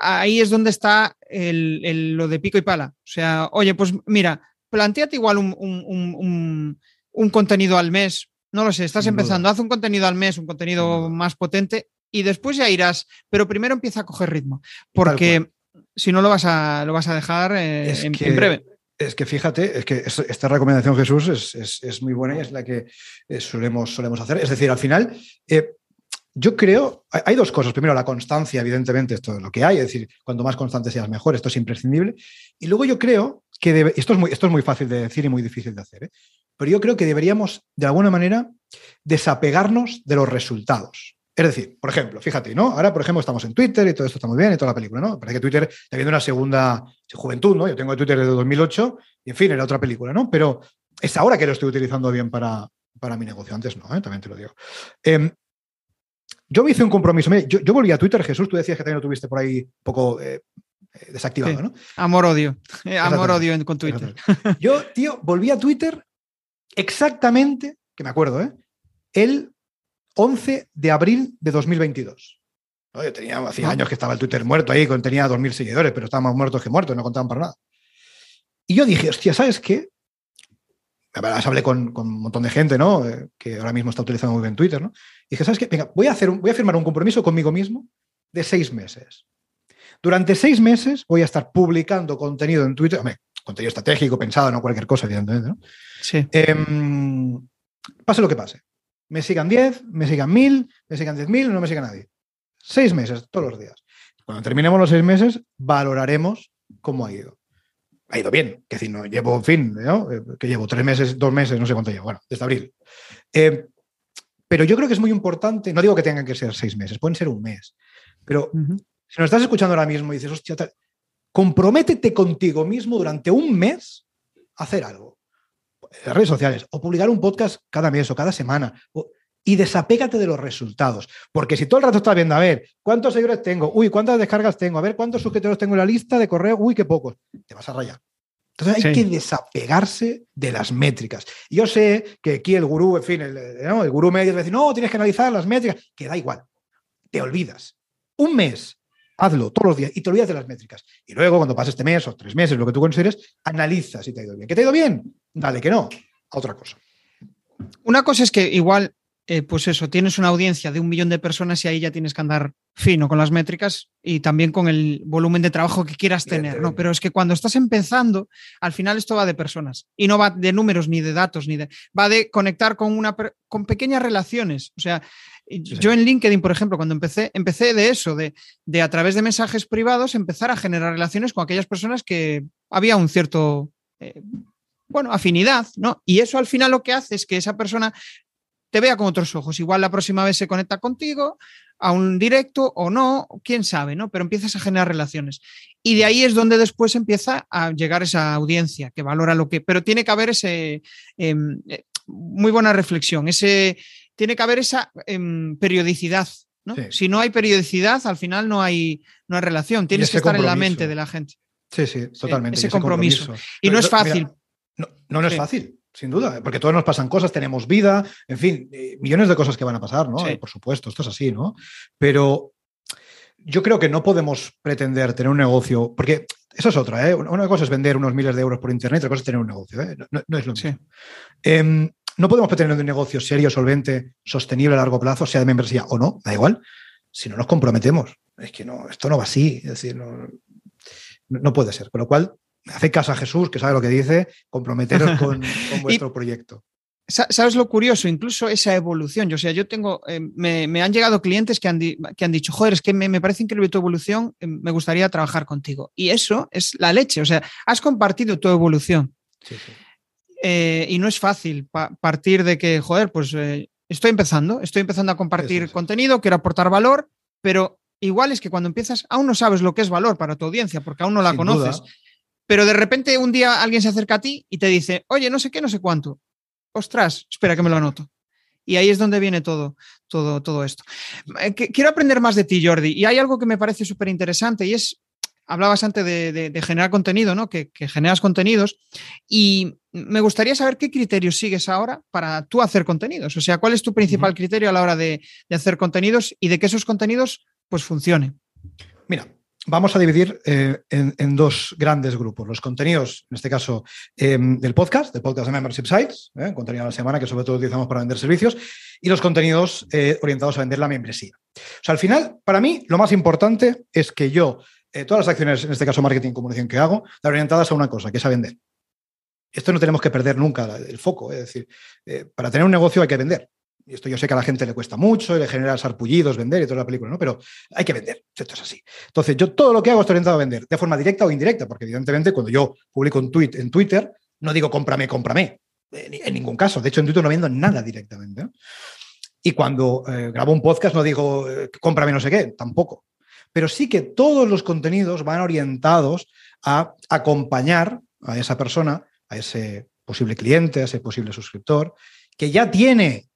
Speaker 1: Ahí es donde está lo de pico y pala. O sea, oye, pues mira, planteate igual un, contenido al mes. No lo sé, estás empezando, haz un contenido al mes, un contenido más potente y después ya irás, pero primero empieza a coger ritmo, porque si no lo vas a, lo vas a dejar eh, en breve.
Speaker 2: Es que fíjate, es que esta recomendación, Jesús, es, muy buena y es la que eh, solemos, hacer. Es decir, al final, eh, yo creo, hay, dos cosas. Primero, la constancia, evidentemente, esto es lo que hay, es decir, cuanto más constante seas mejor, esto es imprescindible. Y luego yo creo que esto, es muy, esto es muy fácil de decir y muy difícil de hacer, ¿eh? pero yo creo que deberíamos, de alguna manera, desapegarnos de los resultados. Es decir, por ejemplo, fíjate, ¿no? Ahora, por ejemplo, estamos en Twitter y todo esto está muy bien y toda la película, ¿no? Parece que Twitter está viendo una segunda juventud, ¿no? Yo tengo Twitter desde 2008 y, en fin, era otra película, ¿no? Pero es ahora que lo estoy utilizando bien para, para mi negocio. Antes no, ¿eh? también te lo digo. Em, yo me hice un compromiso. Yo, yo, volví a Twitter, Jesús, tú decías que también lo tuviste por ahí un poco eh, desactivado, ¿no?
Speaker 1: Amor-odio. Amor-odio con Twitter.
Speaker 2: Yo, tío, volví a Twitter exactamente, que me acuerdo, ¿eh? El 11 de abril de 2022. Yo tenía, hacía años que estaba el Twitter muerto ahí, tenía 2.000 seguidores, pero estaba más muertos que muertos, no contaban para nada. Y yo dije, hostia, ¿sabes qué? hablé con, un montón de gente, ¿no? Eh, que ahora mismo está utilizando muy bien Twitter, ¿no? Y dije, ¿sabes qué? Venga, voy a, hacer voy a firmar un compromiso conmigo mismo de seis meses. Durante seis meses voy a estar publicando contenido en Twitter, contenido estratégico, pensado, no cualquier cosa, evidentemente, ¿no?
Speaker 1: Sí.
Speaker 2: Em, pase lo que pase me sigan 10, me sigan 1000, me sigan 10.000, no me siga nadie. Seis meses, todos los días. Cuando terminemos los seis meses, valoraremos cómo ha ido. ha ido bien. Que decir, no llevo, en fin, ¿no? Eh, que llevo tres meses, dos meses, no sé cuánto llevo, bueno, desde abril. Eh, pero yo creo que es muy importante, no digo que tengan que ser seis meses, pueden ser un mes, pero si nos estás escuchando ahora mismo y dices, hostia, comprométete contigo mismo durante un mes a hacer algo. Las redes sociales, o publicar un podcast cada mes o cada semana, y desapégate de los resultados. Porque si todo el rato estás viendo, a ver, ¿cuántos seguidores tengo? Uy, ¿cuántas descargas tengo? A ver, ¿cuántos suscriptores tengo en la lista de correo? Uy, qué pocos. Te vas a rayar. Entonces hay que desapegarse de las métricas. Yo sé que aquí el gurú, en fin, el, el gurú medio va a decir, no, tienes que analizar las métricas, que da igual. Te olvidas. Un mes, hazlo todos los días y te olvidas de las métricas. Y luego, cuando pase este mes o tres meses, lo que tú consideres, analiza si te ha ido bien. ¿Que te ha ido bien? Dale, que no. A otra cosa.
Speaker 1: Una cosa es que igual eh, pues eso, tienes una audiencia de un millón de personas y ahí ya tienes que andar fino con las métricas y también con el volumen de trabajo que quieras tener, ¿no? Pero es que cuando estás empezando, al final esto va de personas y no va de números ni de datos, ni de. va de conectar con una con pequeñas relaciones. O sea, yo en LinkedIn, por ejemplo, cuando empecé, empecé de eso, de, de a través de mensajes privados empezar a generar relaciones con aquellas personas que había un cierto. Eh, bueno, afinidad, ¿no? Y eso al final lo que hace es que esa persona te vea con otros ojos. Igual la próxima vez se conecta contigo a un directo o no, quién sabe, ¿no? Pero empiezas a generar relaciones. Y de ahí es donde después empieza a llegar esa audiencia que valora lo que. Pero tiene que haber ese. Em, eh, muy buena reflexión. Ese, tiene que haber esa em, periodicidad. ¿no? Si no hay periodicidad, al final no hay, no hay relación. Tienes que estar en la mente de la gente.
Speaker 2: Sí, sí, totalmente.
Speaker 1: ese, compromiso. Y no es fácil.
Speaker 2: No, no, es fácil sin duda, porque todos nos pasan cosas, tenemos vida, en fin, eh, millones de cosas que van a pasar, ¿no? Por supuesto, esto es así, ¿no? Pero yo creo que no podemos pretender tener un negocio, porque eso es otra, ¿eh? Una cosa es vender unos miles de euros por internet, otra cosa es tener un negocio, ¿eh? no, es lo mismo. Em, no podemos pretender un negocio serio, solvente, sostenible a largo plazo, sea de membresía o no, da igual, si no nos comprometemos. Es que no, esto no va así, es decir, no, no puede ser. Con lo cual, hace caso a Jesús, que sabe lo que dice, comprometeros con, vuestro proyecto.
Speaker 1: ¿Sabes lo curioso? Incluso esa evolución. Yo, sea, yo tengo, eh, me, han llegado clientes que han, que han dicho, joder, es que me, parece increíble tu evolución, eh, me gustaría trabajar contigo. Y eso es la leche. O sea, has compartido tu evolución. Eh, y no es fácil partir de que, joder, pues estoy empezando, estoy empezando a compartir contenido, quiero aportar valor, pero igual es que cuando empiezas, aún no sabes lo que es valor para tu audiencia, porque aún no la conoces. Pero de repente un día alguien se acerca a ti y te dice, oye, no sé qué, no sé cuánto. Ostras, espera que me lo anoto. Y ahí es donde viene todo, todo, todo esto. Eh, quiero aprender más de ti, Jordi. Y hay algo que me parece súper interesante y es, hablabas antes de, generar contenido, ¿no? Que, generas contenidos. Y me gustaría saber qué criterios sigues ahora para tú hacer contenidos. O sea, ¿cuál es tu principal criterio a la hora de, de hacer contenidos y de que esos contenidos pues funcionen?
Speaker 2: Mira, vamos a dividir eh, en, dos grandes grupos. Los contenidos, en este caso, em, del podcast, del podcast de Membership Sites, eh, contenido de la semana que sobre todo utilizamos para vender servicios, y los contenidos eh, orientados a vender la membresía. O sea, al final, para mí, lo más importante es que yo, todas las acciones, en este caso marketing y comunicación que hago, están orientadas a una cosa, que es a vender. Esto no tenemos que perder nunca el foco. Es decir, para tener un negocio hay que vender esto yo sé que a la gente le cuesta mucho y le genera sarpullidos vender y toda la película, ¿no? Pero hay que vender, esto es así. Entonces, yo todo lo que hago estoy orientado a vender, de forma directa o indirecta, porque evidentemente cuando yo publico un tweet en Twitter, no digo cómprame, cómprame, en ningún caso. De hecho, en Twitter no vendo nada directamente. Y cuando eh, grabo un podcast no digo eh, cómprame no sé qué, tampoco. Pero sí que todos los contenidos van orientados a acompañar a esa persona, a ese posible cliente, a ese posible suscriptor, que ya tiene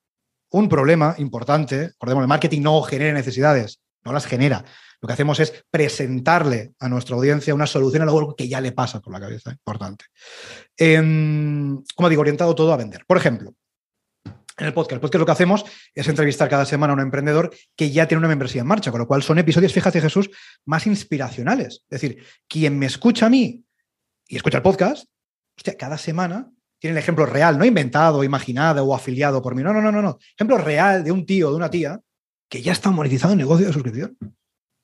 Speaker 2: un problema importante. Recordemos, el marketing no genera necesidades, no las genera. Lo que hacemos es presentarle a nuestra audiencia una solución a algo que ya le pasa por la cabeza. Importante. Em, como digo, orientado todo a vender. Por ejemplo, en el podcast. El podcast lo que hacemos es entrevistar cada semana a un emprendedor que ya tiene una membresía en marcha, con lo cual son episodios, fíjate Jesús, más inspiracionales. Es decir, quien me escucha a mí y escucha el podcast, hostia, cada semana tiene el ejemplo real, no inventado, imaginado o afiliado por mí. No, no, no, no, no. Ejemplo real de un tío de una tía que ya está monetizando el negocio de suscripción.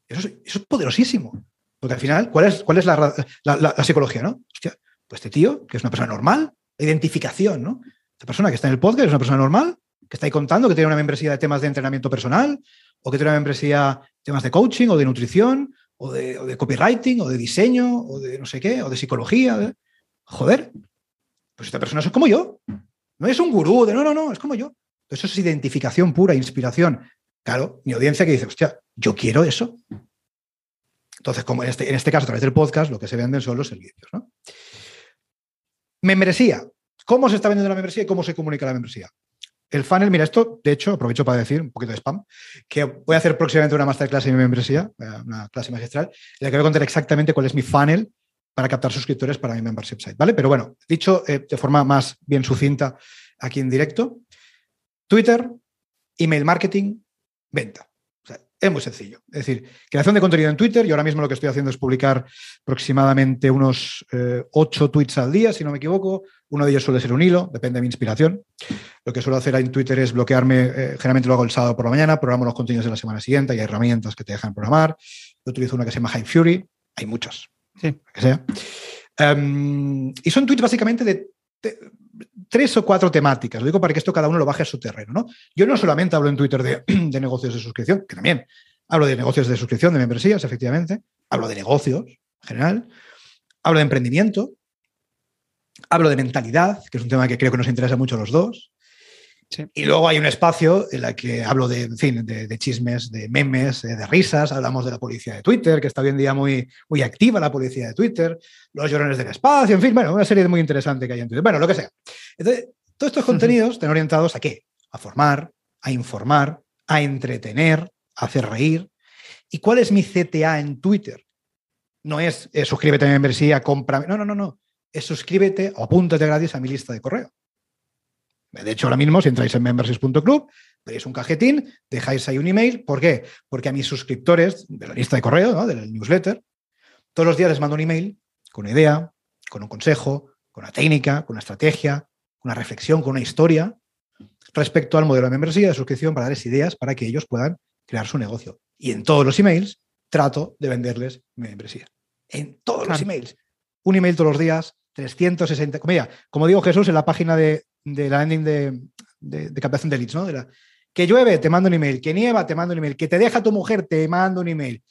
Speaker 2: Eso es, poderosísimo. Porque al final, ¿cuál es, cuál es la, psicología? ¿no? Hostia, pues este tío, que es una persona normal, identificación, ¿no? Esta persona que está en el podcast es una persona normal, que está ahí contando que tiene una membresía de temas de entrenamiento personal, o que tiene una membresía de temas de coaching o de nutrición, o de, copywriting, o de diseño, o de no sé qué, o de psicología. Joder, pues esta persona es como yo. No es un gurú, de no, no, no, es como yo. Eso es identificación pura, inspiración. Claro, mi audiencia que dice, hostia, yo quiero eso. Entonces, como en este, en este caso, a través del podcast, lo que se venden son los servicios. ¿no? Membresía. ¿Cómo se está vendiendo la membresía y cómo se comunica la membresía? El funnel, mira, esto, de hecho, aprovecho para decir un poquito de spam, que voy a hacer próximamente una masterclass en mi membresía, eh, una clase magistral, en la que voy a contar exactamente cuál es mi funnel para captar suscriptores para mi membership site, ¿vale? Pero bueno, dicho eh, de forma más bien sucinta aquí en directo, Twitter, email marketing, venta. Es muy sencillo. Es decir, creación de contenido en Twitter. Yo ahora mismo lo que estoy haciendo es publicar aproximadamente unos eh, ocho tweets al día, si no me equivoco. Uno de ellos suele ser un hilo, depende de mi inspiración. Lo que suelo hacer en Twitter es bloquearme, eh, generalmente lo hago el sábado por la mañana, programo los contenidos de la semana siguiente, hay herramientas que te dejan programar. Yo utilizo una que se llama High Fury, hay muchas, sí. que sea. Em, y son tweets básicamente de tres o cuatro temáticas. Lo digo para que esto cada uno lo baje a su terreno. ¿no? Yo no solamente hablo en Twitter de, negocios de suscripción, que también hablo de negocios de suscripción, de membresías, efectivamente. Hablo de negocios en general. Hablo de emprendimiento. Hablo de mentalidad, que es un tema que creo que nos interesa mucho a los dos. Y luego hay un espacio en el que hablo de, fin, de, chismes, de memes, de, risas. Hablamos de la policía de Twitter, que está hoy en día muy, muy activa la policía de Twitter, los llorones del espacio, en fin, bueno, una serie muy interesante que hay en Twitter. Bueno, lo que sea. Entonces, todos estos contenidos están orientados a qué? A formar, a informar, a entretener, a hacer reír. ¿Y cuál es mi CTA en Twitter? No es eh, suscríbete a mi membresía, compra. No, no, no, no. Es suscríbete o apúntate gratis a mi lista de correo. De hecho, ahora mismo, si entráis en membership.club, veréis un cajetín, dejáis ahí un email. ¿Por qué? Porque a mis suscriptores de la lista de correo, ¿no? del newsletter, todos los días les mando un email con una idea, con un consejo, con una técnica, con una estrategia, con una reflexión, con una historia respecto al modelo de membresía de suscripción para darles ideas para que ellos puedan crear su negocio. Y en todos los emails trato de venderles mi membresía. En todos los emails. Un email todos los días, 360. Como, como digo Jesús en la página de, de la ending de, de, captación de leads, ¿no? De la, que llueve, te mando un email. Que nieva, te mando un email. Que te deja tu mujer, te mando un email.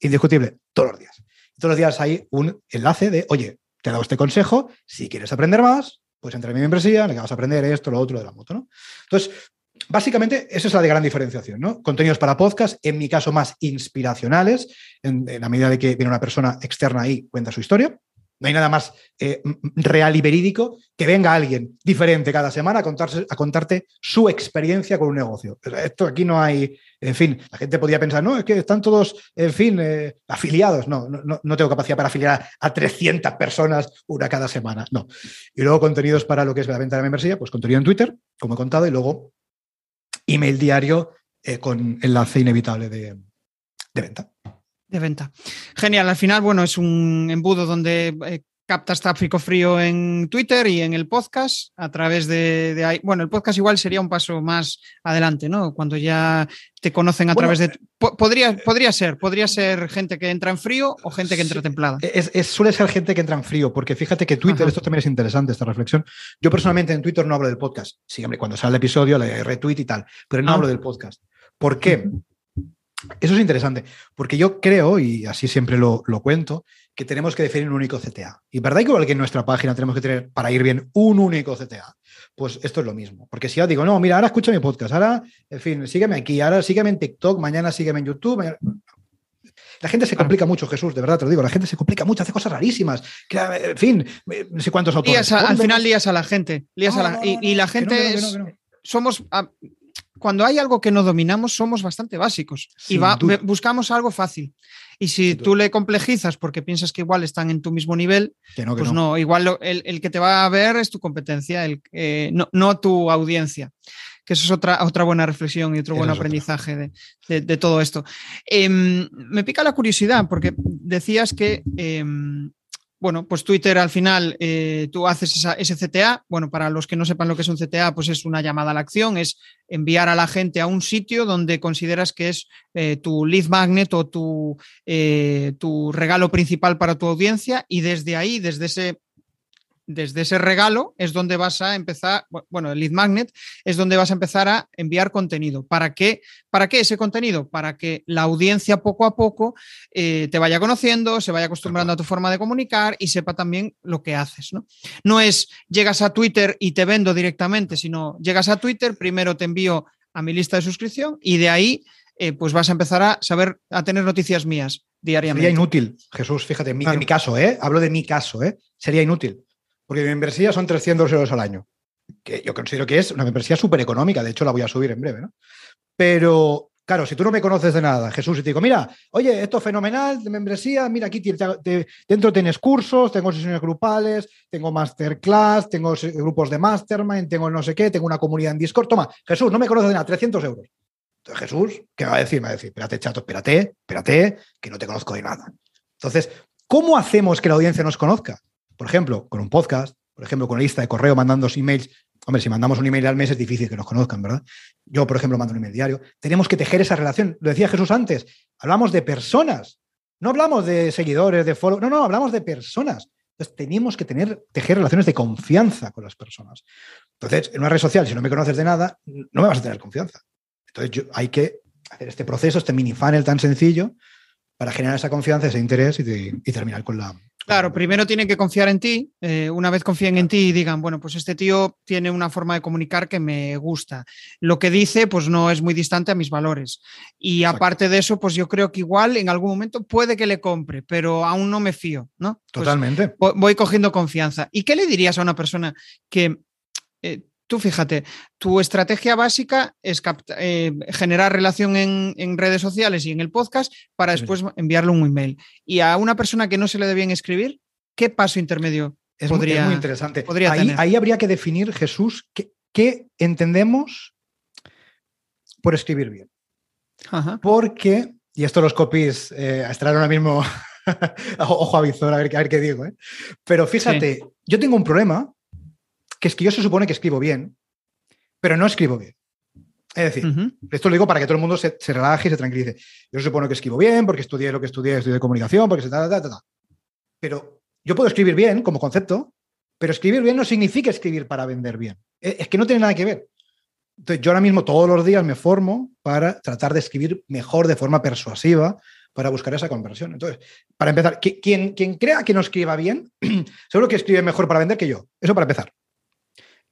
Speaker 2: Indiscutible, todos los días. Todos los días hay un enlace de, oye, te he dado este consejo, si quieres aprender más, pues entra en mi membresía, le vas a aprender esto, lo otro de la moto, ¿no? Entonces, básicamente, esa es la de gran diferenciación, ¿no? Contenidos para podcast, en mi caso más inspiracionales, en, en la medida de que viene una persona externa ahí, cuenta su historia. No hay nada más eh, real y verídico que venga alguien diferente cada semana a, contarte su experiencia con un negocio. Esto aquí no hay, en fin, la gente podría pensar, no, es que están todos, en fin, eh, afiliados. No, no, no, tengo capacidad para afiliar a 300 personas una cada semana. No. Y luego contenidos para lo que es la venta de la membresía, pues contenido en Twitter, como he contado, y luego email diario eh, con enlace inevitable de venta
Speaker 1: de venta. Genial, al final, bueno, es un embudo donde eh, captas tráfico frío en Twitter y en el podcast a través de, ahí. Bueno, el podcast igual sería un paso más adelante, ¿no? Cuando ya te conocen a través de... Eh, podría, podría ser, podría ser gente que entra en frío o gente que entra templada.
Speaker 2: Es, suele ser gente que entra en frío, porque fíjate que Twitter, esto también es interesante, esta reflexión. Yo personalmente en Twitter no hablo del podcast. Sí, hombre, cuando sale el episodio le retweet y tal, pero no ah. hablo del podcast. ¿Por qué? Eso es interesante, porque yo creo, y así siempre lo, cuento, que tenemos que definir un único CTA. Y verdad que igual que en nuestra página tenemos que tener, para ir bien, un único CTA. Pues esto es lo mismo. Porque si yo digo, no, mira, ahora escucha mi podcast, ahora, en fin, sígueme aquí, ahora sígueme en TikTok, mañana sígueme en YouTube. La gente se complica mucho, Jesús, de verdad te lo digo. La gente se complica mucho, hace cosas rarísimas. en fin, no sé cuántos autores.
Speaker 1: al final lías a la gente. y, la gente somos cuando hay algo que no dominamos, somos bastante básicos y buscamos algo fácil. Y si tú le complejizas porque piensas que igual están en tu mismo nivel, pues no, igual el, que te va a ver es tu competencia, el, eh, no, tu audiencia. Que eso es otra, otra buena reflexión y otro buen aprendizaje de, todo esto. Em, me pica la curiosidad porque decías que em, bueno, pues Twitter al final eh, tú haces esa, ese CTA. Bueno, para los que no sepan lo que es un CTA, pues es una llamada a la acción, es enviar a la gente a un sitio donde consideras que es eh, tu lead magnet o tu, eh, tu regalo principal para tu audiencia y desde ahí, desde ese desde ese regalo es donde vas a empezar, bueno, el lead magnet es donde vas a empezar a enviar contenido. ¿Para qué? ¿Para qué ese contenido? Para que la audiencia poco a poco eh, te vaya conociendo, se vaya acostumbrando a tu forma de comunicar y sepa también lo que haces. ¿no? no es llegas a Twitter y te vendo directamente, sino llegas a Twitter, primero te envío a mi lista de suscripción y de ahí eh, pues vas a empezar a saber, a tener noticias mías diariamente.
Speaker 2: Sería inútil, Jesús, fíjate, en mi, caso, ¿eh? hablo de mi caso, ¿eh? sería inútil porque mi membresía son 300 euros al año, que yo considero que es una membresía súper económica, de hecho la voy a subir en breve, ¿no? Pero, claro, si tú no me conoces de nada, Jesús, y te digo, mira, oye, esto es fenomenal de membresía, mira, aquí dentro tienes cursos, tengo sesiones grupales, tengo masterclass, tengo grupos de mastermind, tengo no sé qué, tengo una comunidad en Discord, toma, Jesús, no me conoces de nada, 300 euros. Entonces, Jesús, ¿qué va a decir? Me va a decir, espérate, chato, espérate, espérate, que no te conozco de nada. Entonces, ¿cómo hacemos que la audiencia nos conozca? Por ejemplo, con un podcast, por ejemplo, con una lista de correo, mandando emails. Hombre, si mandamos un email al mes es difícil que nos conozcan, ¿verdad? Yo, por ejemplo, mando un email diario. Tenemos que tejer esa relación. Lo decía Jesús antes. Hablamos de personas. No hablamos de seguidores, de follow. No, no, hablamos de personas. Entonces, tenemos que tener, tejer relaciones de confianza con las personas. Entonces, en una red social, si no me conoces de nada, no me vas a tener confianza. Entonces, hay que hacer este proceso, este mini funnel tan sencillo, para generar esa confianza, ese interés y terminar con la,
Speaker 1: Claro, primero tienen que confiar en ti. Eh, una vez confíen en ti y digan, bueno, pues este tío tiene una forma de comunicar que me gusta. Lo que dice, pues no es muy distante a mis valores. Y aparte de eso, pues yo creo que igual en algún momento puede que le compre, pero aún no me fío, ¿no?
Speaker 2: Pues Totalmente.
Speaker 1: voy cogiendo confianza. ¿Y qué le dirías a una persona que eh, Tú fíjate, tu estrategia básica es eh, generar relación en, redes sociales y en el podcast para después enviarle un email. Y a una persona que no se le dé bien escribir, ¿qué paso intermedio
Speaker 2: es
Speaker 1: podría,
Speaker 2: muy, interesante. ahí, habría que definir, Jesús, qué, entendemos por escribir bien. Porque, y esto los copies eh, estarán ahora mismo, ojo a visor, a ver, qué digo, ¿eh? pero fíjate, yo tengo un problema que es que yo se supone que escribo bien, pero no escribo bien. Es decir, esto lo digo para que todo el mundo se, relaje y se tranquilice. Yo se supone que escribo bien porque estudié lo que estudié, estudié comunicación, porque se da, da, da, Pero yo puedo escribir bien como concepto, pero escribir bien no significa escribir para vender bien. Es que no tiene nada que ver. Entonces, yo ahora mismo todos los días me formo para tratar de escribir mejor de forma persuasiva, para buscar esa conversión. Entonces, para empezar, quien, quien crea que no escriba bien, seguro que escribe mejor para vender que yo. Eso para empezar.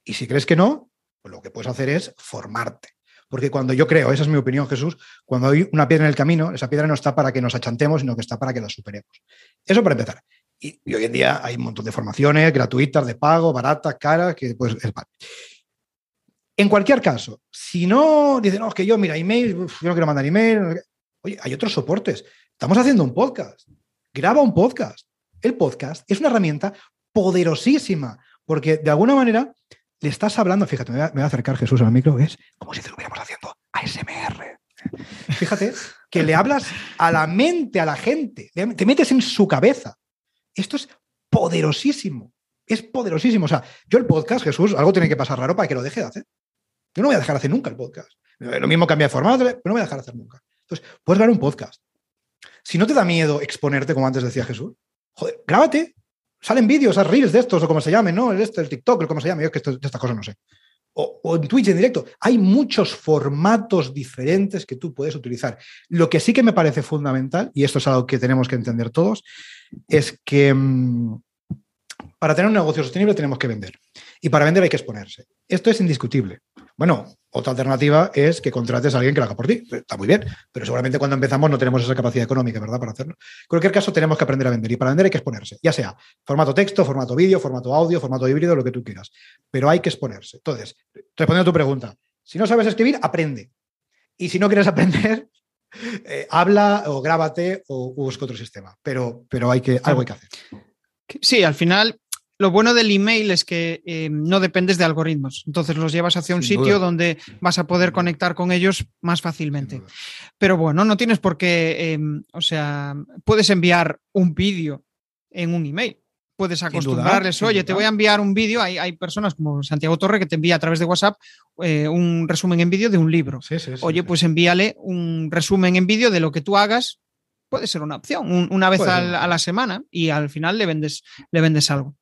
Speaker 2: Y si crees que no, pues lo que puedes hacer es formarte. Porque cuando yo creo, esa es mi opinión, Jesús, cuando hay una piedra en el camino, esa piedra no está para que nos achantemos, sino que está para que la superemos. Eso para empezar. Y, hoy en día hay un montón de formaciones gratuitas, de pago, baratas, caras, que pues es En cualquier caso, si no dicen, no, es que yo, mira, email, yo no quiero mandar email. Oye, hay otros soportes. Estamos haciendo un podcast. Graba un podcast. El podcast es una herramienta poderosísima, porque de alguna manera le estás hablando, fíjate, me voy, a, acercar Jesús al micro, es como si hubiéramos haciendo ASMR. Fíjate que le hablas a la mente, a la gente, te metes en su cabeza. Esto es poderosísimo, es poderosísimo. O sea, yo el podcast, Jesús, algo tiene que pasar raro para que lo deje de hacer. Yo no voy a dejar de hacer nunca el podcast. Lo mismo cambia de formato, pero no voy a dejar de hacer nunca. Entonces, puedes grabar un podcast. Si no te da miedo exponerte, como antes decía Jesús, joder, grábate, Salen vídeos, a reels de estos o como se llame, ¿no? El, este, el TikTok, el como se llame, yo que esto, de estas cosas no sé. O, o, en Twitch en directo. Hay muchos formatos diferentes que tú puedes utilizar. Lo que sí que me parece fundamental, y esto es algo que tenemos que entender todos, es que mmm, para tener un negocio sostenible tenemos que vender. Y para vender hay que exponerse. Esto es indiscutible. Bueno, otra alternativa es que contrates a alguien que lo haga por ti. Está muy bien, pero seguramente cuando empezamos no tenemos esa capacidad económica, ¿verdad? Para hacerlo. En cualquier caso, tenemos que aprender a vender. Y para vender hay que exponerse, ya sea formato texto, formato vídeo, formato audio, formato híbrido, lo que tú quieras. Pero hay que exponerse. Entonces, respondiendo a tu pregunta, si no sabes escribir, aprende. Y si no quieres aprender, eh, habla o grábate o busca otro sistema. Pero, pero hay que, algo hay que hacer.
Speaker 1: Sí, al final lo bueno del email es que eh, no dependes de algoritmos, entonces los llevas hacia un sitio donde vas a poder conectar con ellos más fácilmente. Pero bueno, no tienes por qué, em, o sea, puedes enviar un vídeo en un email. Puedes acostumbrarles, oye, te voy a enviar un vídeo. Hay, hay, personas como Santiago Torre que te envía a través de WhatsApp eh, un resumen en vídeo de un libro. oye, pues envíale un resumen en vídeo de lo que tú hagas. Puede ser una opción, una vez a la semana y al final le vendes, le vendes algo.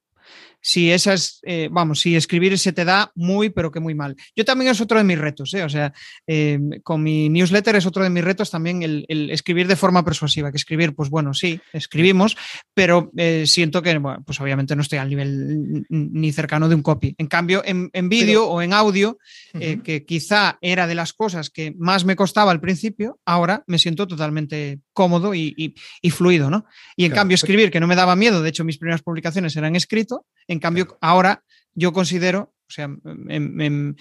Speaker 1: Si esas, eh, vamos, si escribir se te da muy, pero que muy mal. Yo también es otro de mis retos, ¿eh? o sea, eh, con mi newsletter es otro de mis retos también el, escribir de forma persuasiva, que escribir, pues bueno, sí, escribimos, pero siento que, bueno, pues obviamente no estoy al nivel ni cercano de un copy. En cambio, en, vídeo o en audio, que quizá era de las cosas que más me costaba al principio, ahora me siento totalmente cómodo y, fluido, ¿no? Y en cambio, escribir, que no me daba miedo, de hecho, mis primeras publicaciones eran escrito, en cambio, ahora yo considero, o sea, eh,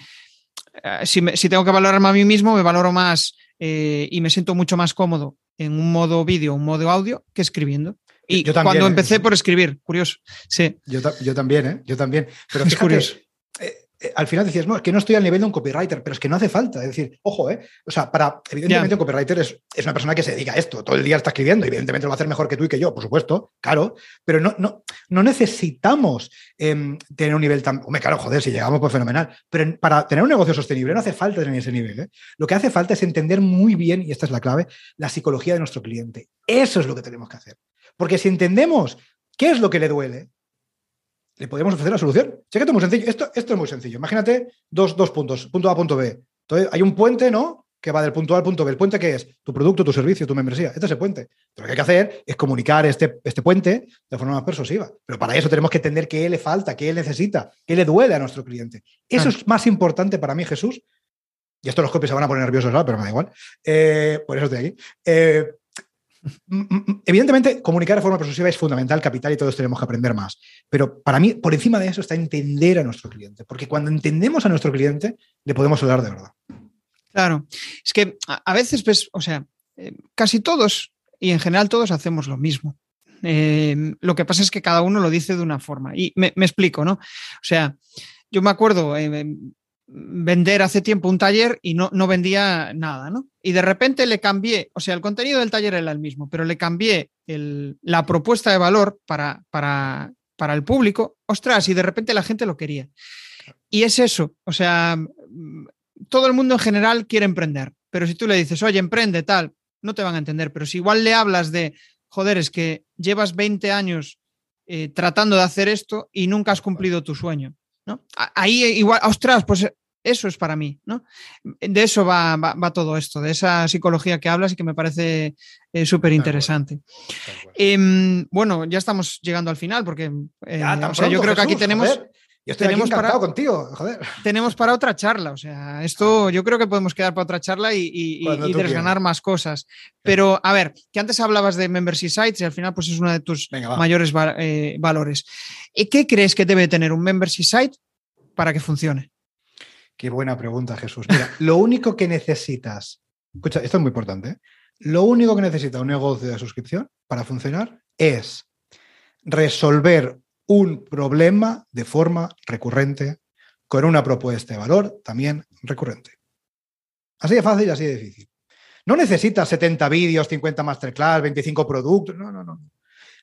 Speaker 1: si, tengo que valorarme a mí mismo, me valoro más eh, y me siento mucho más cómodo en un modo vídeo, un modo audio, que escribiendo. Y cuando ¿eh? empecé por escribir, curioso. Sí.
Speaker 2: Yo, también, ¿eh? Yo también. Pero es curioso. Eh, al final decías, no, es que no estoy al nivel de un copywriter, pero es que no hace falta. Es decir, ojo, ¿eh? O sea, para, evidentemente, un copywriter es, una persona que se dedica a esto, todo el día está escribiendo, evidentemente lo va a hacer mejor que tú y que yo, por supuesto, claro, pero no, no, no necesitamos em, tener un nivel tan. Hombre, claro, joder, si llegamos, pues fenomenal. Pero para tener un negocio sostenible no hace falta tener ese nivel. ¿eh? Lo que hace falta es entender muy bien, y esta es la clave, la psicología de nuestro cliente. Eso es lo que tenemos que hacer. Porque si entendemos qué es lo que le duele, le podemos ofrecer la solución. Sé que esto es muy sencillo. Esto, esto es muy sencillo. Imagínate dos, dos, puntos, punto A, punto B. Entonces, hay un puente, ¿no? Que va del punto A al punto B. ¿El puente qué es? Tu producto, tu servicio, tu membresía. Este es el puente. lo que hay que hacer es comunicar este, este puente de forma más persuasiva. Pero para eso tenemos que entender qué le falta, qué él necesita, qué le duele a nuestro cliente. Eso es más importante para mí, Jesús. Y esto los copies se van a poner nerviosos ahora, pero me da igual. Eh, por eso estoy aquí. Eh, evidentemente, comunicar de forma persuasiva es fundamental, capital y todos tenemos que aprender más. Pero para mí, por encima de eso está entender a nuestro cliente, porque cuando entendemos a nuestro cliente, le podemos hablar de verdad.
Speaker 1: Claro, es que a veces, pues, o sea, eh, casi todos y en general todos hacemos lo mismo. Eh, lo que pasa es que cada uno lo dice de una forma. Y me, explico, ¿no? O sea, yo me acuerdo, eh, vender hace tiempo un taller y no, no vendía nada, ¿no? Y de repente le cambié, o sea, el contenido del taller era el mismo, pero le cambié la propuesta de valor para, para, para el público, ostras, y de repente la gente lo quería. Y es eso, o sea, todo el mundo en general quiere emprender, pero si tú le dices, oye, emprende tal, no te van a entender, pero si igual le hablas de, joder, es que llevas 20 años eh, tratando de hacer esto y nunca has cumplido tu sueño. ¿No? Ahí igual, ostras, pues eso es para mí, ¿no? De eso va, todo esto, de esa psicología que hablas y que me parece eh, súper interesante. Em, bueno, ya estamos llegando al final porque eh, yo creo que aquí tenemos...
Speaker 2: Yo estoy tenemos para, contigo, joder.
Speaker 1: Tenemos para otra charla, o sea, esto yo creo que podemos quedar para otra charla y, y, desganar más cosas. Pero, a ver, que antes hablabas de membership sites y al final pues es uno de tus mayores eh, valores. ¿Qué crees que debe tener un membership site para que funcione?
Speaker 2: Qué buena pregunta, Jesús. Mira, lo único que necesitas, escucha, esto es muy importante, ¿eh? lo único que necesita un negocio de suscripción para funcionar es resolver un problema de forma recurrente con una propuesta de valor también recurrente. Así de fácil y así de difícil. No necesitas 70 vídeos, 50 masterclass, 25 productos. No, no, no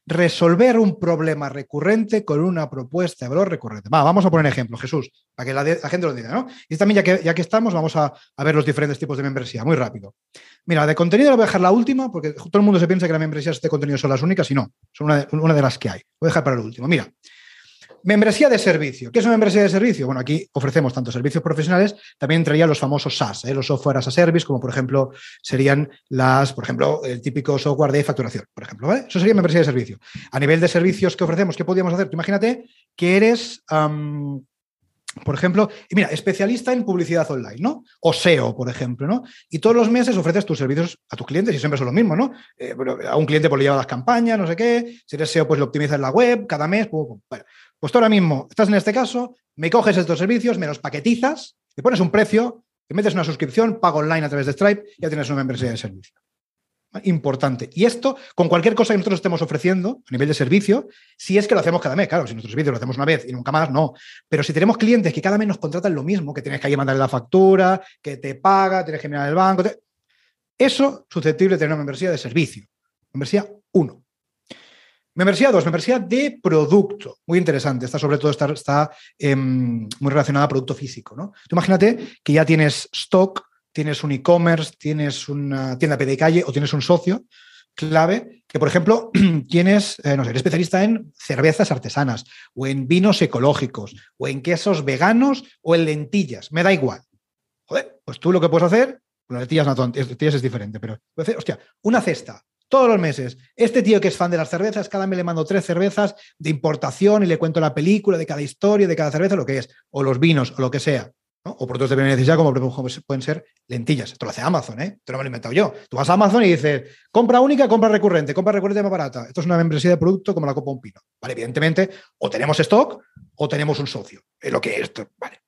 Speaker 2: resolver un problema recurrente con una propuesta de valor recurrente. vamos a poner ejemplo, Jesús, para que la, gente lo diga, ¿no? Y también, ya que, ya que estamos, vamos a, ver los diferentes tipos de membresía, muy rápido. Mira, de contenido lo voy a dejar la última, porque todo el mundo se piensa que las membresías de contenido son las únicas, y no, son una de, una de las que hay. Voy a dejar para el último. Mira, Membresía de servicio. ¿Qué es una membresía de servicio? Bueno, aquí ofrecemos tanto servicios profesionales, también entrarían los famosos SaaS, ¿eh? los software as a service, como por ejemplo serían las, por ejemplo, el típico software de facturación, por ejemplo. Eso sería membresía de servicio. A nivel de servicios que ofrecemos, ¿qué podríamos hacer? imagínate que eres, por ejemplo, mira, especialista en publicidad online, ¿no? O SEO, por ejemplo, ¿no? Y todos los meses ofreces tus servicios a tus clientes y siempre son lo mismo, ¿no? Eh, a un cliente pues le lleva las campañas, no sé qué. Si eres SEO, pues lo optimizas la web cada mes. Bueno, pues tú ahora mismo estás en este caso, me coges estos servicios, me los paquetizas, le pones un precio, te metes una suscripción, pago online a través de Stripe, ya tienes una membresía de servicio. Importante. Y esto, con cualquier cosa que nosotros estemos ofreciendo a nivel de servicio, si es que lo hacemos cada mes, claro, si nuestro servicio lo hacemos una vez y nunca más, no. Pero si tenemos clientes que cada mes nos contratan lo mismo, que tienes que ir a mandarle la factura, que te paga, tienes que mirar el banco, eso susceptible de tener una membresía de servicio. Membresía 1. Membresía 2, membresía de producto. Muy interesante. Está sobre todo está, em, muy relacionada a producto físico. ¿no? Imagínate que ya tienes stock, tienes un e-commerce, tienes una tienda de calle o tienes un socio clave que, por ejemplo, tienes, eh, no sé, eres especialista en cervezas artesanas o en vinos ecológicos o en quesos veganos o en lentillas, me da igual. Joder, pues tú lo que puedes hacer, con lentillas, no, lentillas es diferente, pero, hostia, una cesta todos los meses. Este tío que es fan de las cervezas, cada mes le mando tres cervezas de importación y le cuento la película de cada historia, de cada cerveza, lo que es, o los vinos, o lo que sea. O productos de primera necesidad, como pueden ser lentillas. Esto lo hace Amazon, ¿eh? Esto no me lo he inventado yo. Tú vas a Amazon y dices, compra única, compra recurrente, compra recurrente más barata. Esto es una membresía de producto como la Copa Un Pino. Vale, evidentemente, o tenemos stock o tenemos un socio. Es lo que es esto. Vale.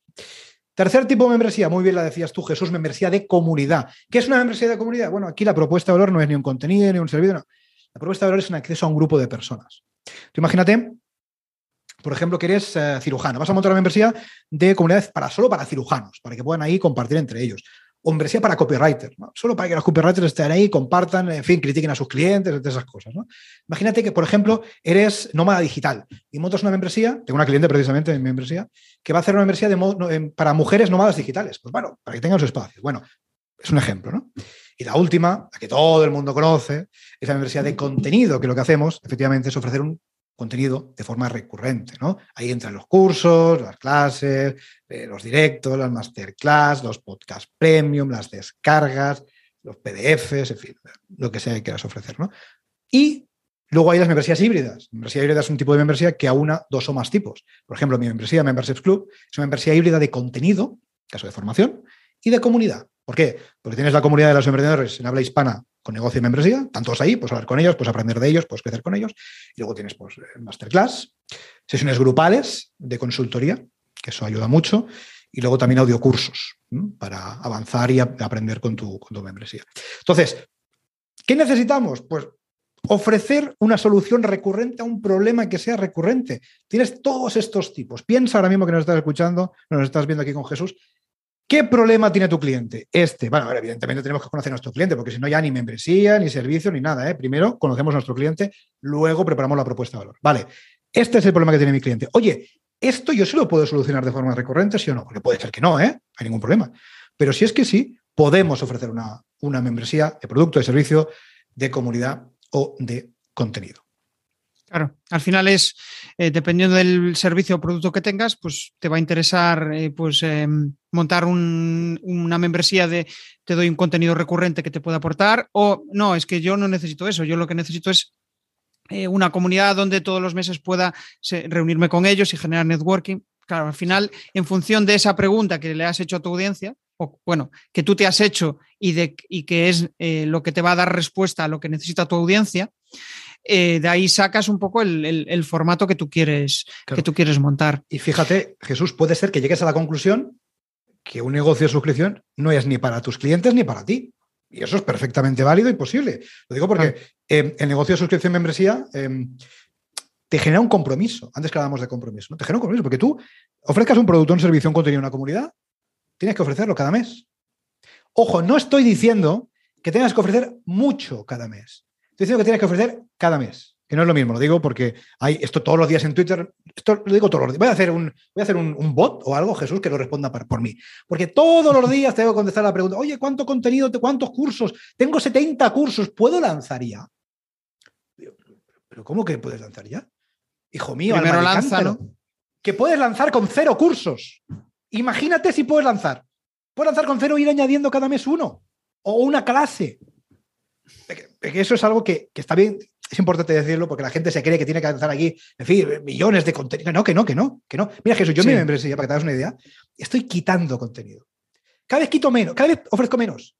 Speaker 2: Tercer tipo de membresía, muy bien la decías tú, Jesús, membresía de comunidad. ¿Qué es una membresía de comunidad? Bueno, aquí la propuesta de valor no es ni un contenido ni un servicio, no. La propuesta de valor es un acceso a un grupo de personas. Tú imagínate, por ejemplo, que eres eh, cirujano. Vas a montar una membresía de comunidades para, solo para cirujanos, para que puedan ahí compartir entre ellos. O membresía para copywriters, solo para que los copywriters estén ahí, compartan, en fin, critiquen a sus clientes, esas cosas. Imagínate que, por ejemplo, eres nómada digital y montas una membresía, tengo una cliente precisamente en mi membresía, que va a hacer una membresía de, para mujeres nómadas digitales. Pues bueno, para que tengan su espacio. Bueno, es un ejemplo, ¿no? Y la última, la que todo el mundo conoce, es la membresía de contenido, que lo que hacemos efectivamente es ofrecer un contenido de forma recurrente, ¿no? Ahí entran los cursos, las clases, eh, los directos, las masterclass, los podcasts premium, las descargas, los PDFs, en fin, lo que sea que quieras ofrecer, ¿no? Y luego hay las membresías híbridas. membresía híbrida es un tipo de membresía que aúna dos o más tipos. Por ejemplo, mi membresía Memberships Club es una membresía híbrida de contenido, caso de formación, y de comunidad. ¿Por qué? Porque tienes la comunidad de los emprendedores en habla hispana con negocio y membresía, tantos ahí, pues hablar con ellos, pues aprender de ellos, puedes crecer con ellos. Y luego tienes pues masterclass, sesiones grupales de consultoría, que eso ayuda mucho, y luego también audiocursos para avanzar y aprender con tu, con tu membresía. Entonces, ¿qué necesitamos? Pues ofrecer una solución recurrente a un problema que sea recurrente. Tienes todos estos tipos. Piensa ahora mismo que nos estás escuchando, nos estás viendo aquí con Jesús, ¿Qué problema tiene tu cliente? Este. Bueno, evidentemente tenemos que conocer a nuestro cliente, porque si no ya ni membresía, ni servicio, ni nada. ¿eh? Primero conocemos a nuestro cliente, luego preparamos la propuesta de valor. Vale, este es el problema que tiene mi cliente. Oye, ¿esto yo sí lo puedo solucionar de forma recurrente, sí o no? Porque puede ser que no, ¿eh? hay ningún problema. Pero si es que sí, podemos ofrecer una, una membresía de producto, de servicio, de comunidad o de contenido.
Speaker 1: Claro, al final es, eh, dependiendo del servicio o producto que tengas, pues te va a interesar eh, pues, em, montar una membresía de te doy un contenido recurrente que te pueda aportar o no, es que yo no necesito eso, yo lo que necesito es eh, una comunidad donde todos los meses pueda reunirme con ellos y generar networking. Claro, al final, en función de esa pregunta que le has hecho a tu audiencia, o bueno, que tú te has hecho y, de, y que es lo que te va a dar respuesta a lo que necesita tu audiencia, eh, de ahí sacas un poco el, formato que tú, quieres, que tú quieres montar.
Speaker 2: Y fíjate, Jesús, puede ser que llegues a la conclusión que un negocio de suscripción no es ni para tus clientes ni para ti. Y eso es perfectamente válido y posible. Lo digo porque em, el negocio de suscripción membresía em, te genera un compromiso. Antes que hablábamos de compromiso, ¿no? te genera un compromiso porque tú ofrezcas un producto, un servicio, un contenido a una comunidad, tienes que ofrecerlo cada mes. Ojo, no estoy diciendo que tengas que ofrecer mucho cada mes. Estoy diciendo que tienes que ofrecer cada mes, que no es lo mismo, lo digo porque hay esto todos los días en Twitter, esto lo digo todos los días. Voy a hacer un, voy a hacer un, bot o algo, Jesús, que lo responda por, mí. Porque todos los días tengo que contestar la pregunta, oye, ¿cuánto contenido, cuántos cursos? Tengo 70 cursos, ¿puedo lanzar ya? ¿Pero cómo que puedes lanzar ya? Hijo mío,
Speaker 1: Primero lanza,
Speaker 2: Que puedes lanzar con cero cursos. Imagínate si puedes lanzar. Puedes lanzar con cero e ir añadiendo cada mes uno. O una clase eso es algo que, está bien, es importante decirlo porque la gente se cree que tiene que lanzar aquí, en fin, millones de contenido. No, que no, que no, que no. Mira, Jesús, yo en mi membresía, para que te hagas una idea, estoy quitando contenido. Cada vez quito menos, cada vez ofrezco menos.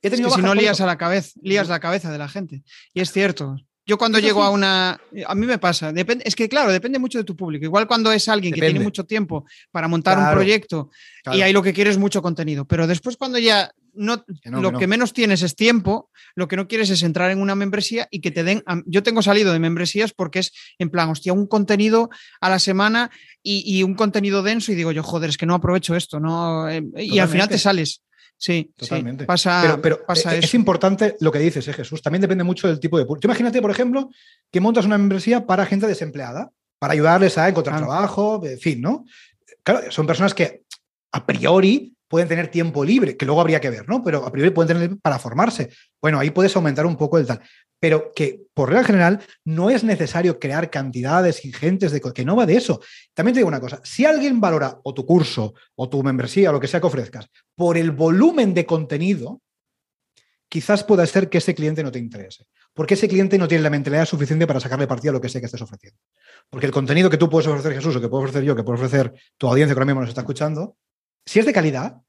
Speaker 1: He tenido si no lías a la cabeza, lías la cabeza de la gente. Y es cierto. Yo cuando llego a una... A mí me pasa. Depende, es que, claro, depende mucho de tu público. Igual cuando es alguien que tiene mucho tiempo para montar un proyecto y ahí lo que quiere es mucho contenido. Pero después cuando ya no, lo que, menos tienes es tiempo, lo que no quieres es entrar en una membresía y que te den. Yo tengo salido de membresías porque es en plan, hostia, un contenido a la semana y, un contenido denso y digo yo, joder, es que no aprovecho esto, ¿no? Eh, y al final te sales. Sí, totalmente. pasa,
Speaker 2: pero,
Speaker 1: pasa
Speaker 2: es, importante lo que dices, ¿eh, Jesús. También depende mucho del tipo de público. Imagínate, por ejemplo, que montas una membresía para gente desempleada, para ayudarles a encontrar trabajo, en fin, ¿no? Claro, son personas que a priori pueden tener tiempo libre, que luego habría que ver, ¿no? Pero a priori pueden tener para formarse. Bueno, ahí puedes aumentar un poco el tal. pero que por regla general no es necesario crear cantidades ingentes de que no va de eso. También te digo una cosa, si alguien valora o tu curso o tu membresía o lo que sea que ofrezcas por el volumen de contenido, quizás pueda ser que ese cliente no te interese, porque ese cliente no tiene la mentalidad suficiente para sacarle partido a lo que sé que estés ofreciendo. Porque el contenido que tú puedes ofrecer, Jesús, o que puedo ofrecer yo, que puedo ofrecer tu audiencia que ahora mismo nos está escuchando, si es de calidad,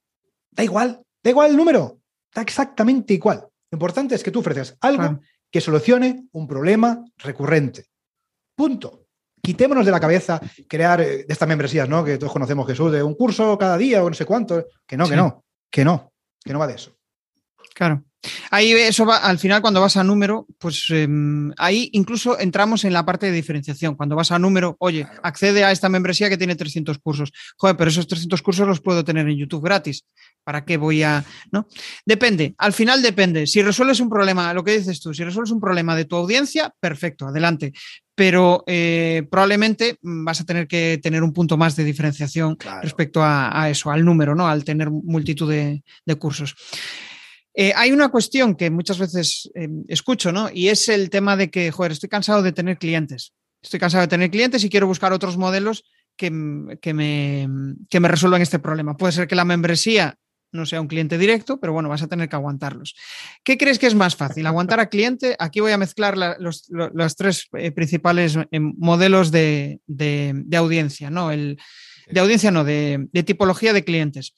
Speaker 2: da igual, da igual el número, da exactamente igual. Lo importante es que tú ofreces algo que solucione un problema recurrente. Punto. Quitémonos de la cabeza crear eh, de estas membresías, ¿no? Que todos conocemos Jesús, de un curso cada día o no sé cuánto. Que no, que no, que no, que no va de eso.
Speaker 1: Claro. Ahí eso va, al final cuando vas a número, pues em, ahí incluso entramos en la parte de diferenciación. Cuando vas a número, oye, accede a esta membresía que tiene 300 cursos. Joder, pero esos 300 cursos los puedo tener en YouTube gratis. ¿Para qué voy a...? ¿no? Depende, al final depende. Si resuelves un problema, lo que dices tú, si resuelves un problema de tu audiencia, perfecto, adelante. Pero eh, probablemente vas a tener que tener un punto más de diferenciación respecto a, eso, al número, ¿no? Al tener multitud de, de cursos. Eh, hay una cuestión que muchas veces eh, escucho, ¿no? Y es el tema de que, joder, estoy cansado de tener clientes. Estoy cansado de tener clientes y quiero buscar otros modelos que, me, que me resuelvan este problema. Puede ser que la membresía no sea un cliente directo, pero bueno, vas a tener que aguantarlos. ¿Qué crees que es más fácil? ¿Aguantar a cliente? Aquí voy a mezclar los, tres eh, principales modelos de, de, audiencia, ¿no? El, de audiencia no, de, tipología de clientes.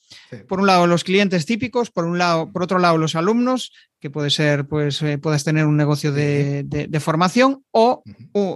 Speaker 1: Por un lado, los clientes típicos, por un lado, por otro lado, los alumnos, que puede ser, pues, eh, puedes tener un negocio de, formación, o,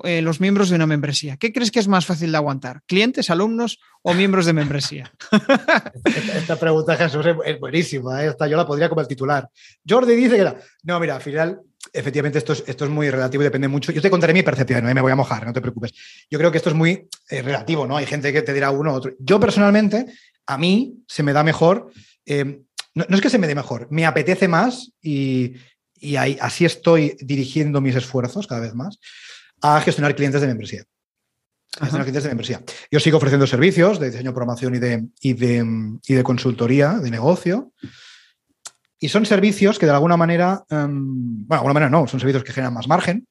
Speaker 1: eh, los miembros de una membresía. ¿Qué crees que es más fácil de aguantar? ¿Clientes, alumnos o miembros de membresía?
Speaker 2: esta, pregunta, Jesús, es buenísima. ¿eh? Esta yo la podría como el titular. Jordi dice que no, mira, al final efectivamente esto es, esto es muy relativo y depende mucho. Yo te contaré mi percepción, no me voy a mojar, no te preocupes. Yo creo que esto es muy eh, relativo, ¿no? Hay gente que te dirá uno u otro. Yo personalmente, a mí se me da mejor, eh, no, es que se me dé mejor, me apetece más y, ahí, así estoy dirigiendo mis esfuerzos cada vez más a gestionar clientes de membresía. Gestionar clientes de membresía. Yo sigo ofreciendo servicios de diseño, programación y de, y de, y de consultoría de negocio. Y son servicios que de alguna manera, em, bueno, de alguna manera no, son servicios que generan más margen.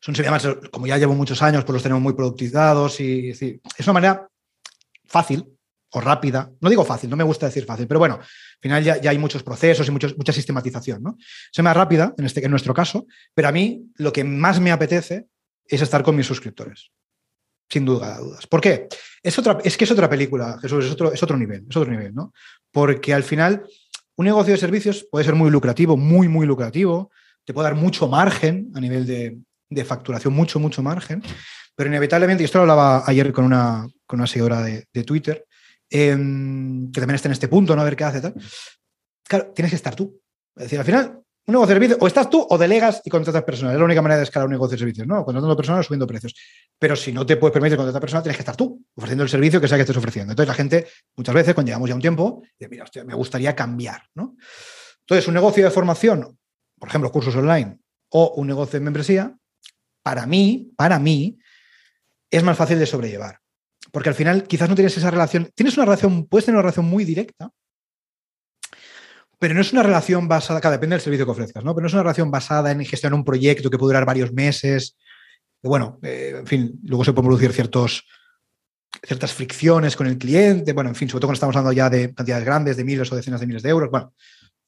Speaker 2: Son servicios, como ya llevo muchos años, pues los tenemos muy productizados y, es una manera fácil o rápida. No digo fácil, no me gusta decir fácil, pero bueno, al final ya, hay muchos procesos y mucha sistematización, ¿no? Es más rápida, en, este, en nuestro caso, pero a mí lo que más me apetece es estar con mis suscriptores sin duda dudas. ¿Por qué? Es, otra, es que es otra película, Jesús, es otro, es otro nivel, es otro nivel, ¿no? Porque al final un negocio de servicios puede ser muy lucrativo, muy, muy lucrativo, te puede dar mucho margen a nivel de, facturación, mucho, mucho margen, pero inevitablemente, y esto lo hablaba ayer con una, con una seguidora de, Twitter, em, que también está en este punto, ¿no? A ver qué hace, tal. Claro, tienes que estar tú. Es decir, al final, un negocio de servicios, o estás tú o delegas y contratas personal. Es la única manera de escalar un negocio de servicios, ¿no? Contratando personal o subiendo precios. Pero si no te puedes permitir contratar personal, tienes que estar tú, ofreciendo el servicio que sea que estés ofreciendo. Entonces la gente, muchas veces, cuando llevamos ya un tiempo, dice, mira, hostia, me gustaría cambiar, ¿no? Entonces, un negocio de formación, por ejemplo, cursos online, o un negocio de membresía, para mí, para mí, es más fácil de sobrellevar. Porque al final quizás no tienes esa relación, tienes una relación, puedes tener una relación muy directa, pero no es una relación basada, cada depende del servicio que ofrezcas, ¿no? Pero no es una relación basada en gestionar un proyecto que puede durar varios meses. bueno, eh, en fin, luego se pueden producir ciertas fricciones con el cliente. Bueno, en fin, sobre todo cuando estamos hablando ya de cantidades grandes, de miles o decenas de miles de euros. Bueno,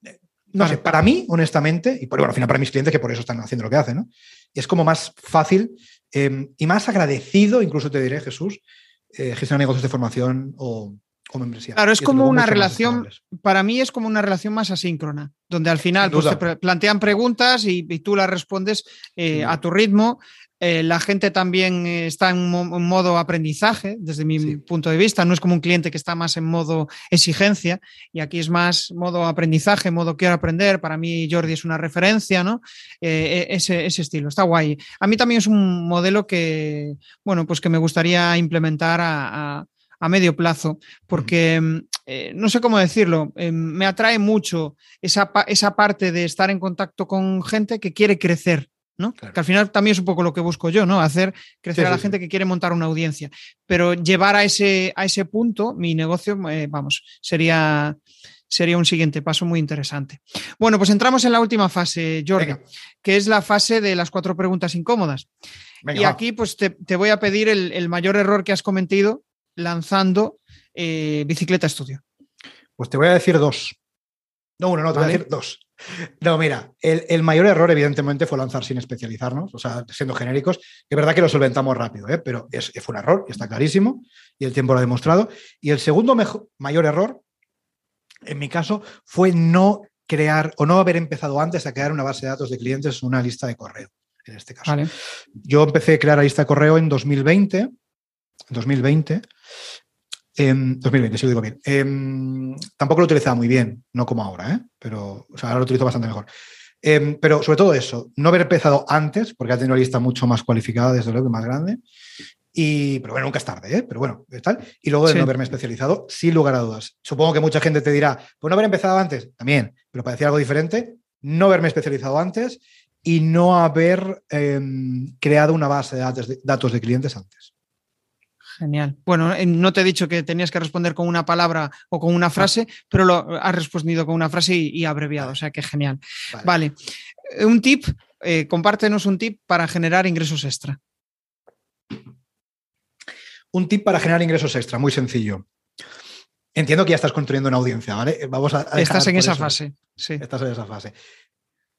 Speaker 2: eh, no sé, para mí, honestamente, y por, bueno, al final para mis clientes, que por eso están haciendo lo que hacen. Es como más fácil em, y más agradecido, incluso te diré, Jesús, eh, gestionar negocios de formación o,
Speaker 1: Claro, es como una relación, para mí es como una relación más asíncrona, donde al final pues, te plantean preguntas y, tú las respondes eh, a tu ritmo. Eh, la gente también está en, modo aprendizaje, desde mi punto de vista. No es como un cliente que está más en modo exigencia y aquí es más modo aprendizaje, modo quiero aprender. Para mí Jordi es una referencia, ¿no? Eh, e, ese, estilo, está guay. A mí también es un modelo que, bueno, pues que me gustaría implementar a a medio plazo, porque mm, eh, no sé cómo decirlo, eh, me atrae mucho esa, esa, parte de estar en contacto con gente que quiere crecer. ¿no? Que al final también es un poco lo que busco yo, ¿no? Hacer crecer a la gente que quiere montar una audiencia. Pero llevar a ese, a ese punto, mi negocio, eh, vamos, sería, sería un siguiente paso muy interesante. Bueno, pues entramos en la última fase, Jordi, que es la fase de las cuatro preguntas incómodas. y aquí pues te, voy a pedir el, mayor error que has cometido lanzando eh, Bicicleta Estudio.
Speaker 2: Pues te voy a decir dos. No, uno, no, te voy a decir dos. No, mira, el, mayor error, evidentemente, fue lanzar sin especializarnos, o sea, siendo genéricos. Es verdad que lo solventamos rápido, ¿eh? pero es, fue un error, está clarísimo, y el tiempo lo ha demostrado. Y el segundo mayor error, en mi caso, fue no crear o no haber empezado antes a crear una base de datos de clientes, una lista de correo, en este caso. Yo empecé a crear la lista de correo en 2020, 2020, 2020, si lo digo bien. Em, tampoco lo utilizaba muy bien, no como ahora, ¿eh? pero ahora lo utilizo bastante mejor. Em, pero sobre todo eso, no haber empezado antes, porque ha tenido una lista mucho más cualificada, desde luego, más grande. Y, pero bueno, nunca es tarde, ¿eh? pero bueno, tal. Y luego de no haberme especializado, sin lugar a dudas. Supongo que mucha gente te dirá, pues no haber empezado antes, también, pero para decir algo diferente, no haberme especializado antes y no haber em, creado una base de datos de clientes antes.
Speaker 1: Genial. Bueno, eh, no te he dicho que tenías que responder con una palabra o con una frase, pero lo has respondido con una frase y, abreviado, o sea que genial. Vale. Eh, un tip, eh, compártenos un tip para generar ingresos extra.
Speaker 2: Un tip para generar ingresos extra, muy sencillo. Entiendo que ya estás construyendo una audiencia, ¿vale?
Speaker 1: Vamos a. estás en esa fase. Sí.
Speaker 2: Estás en esa fase.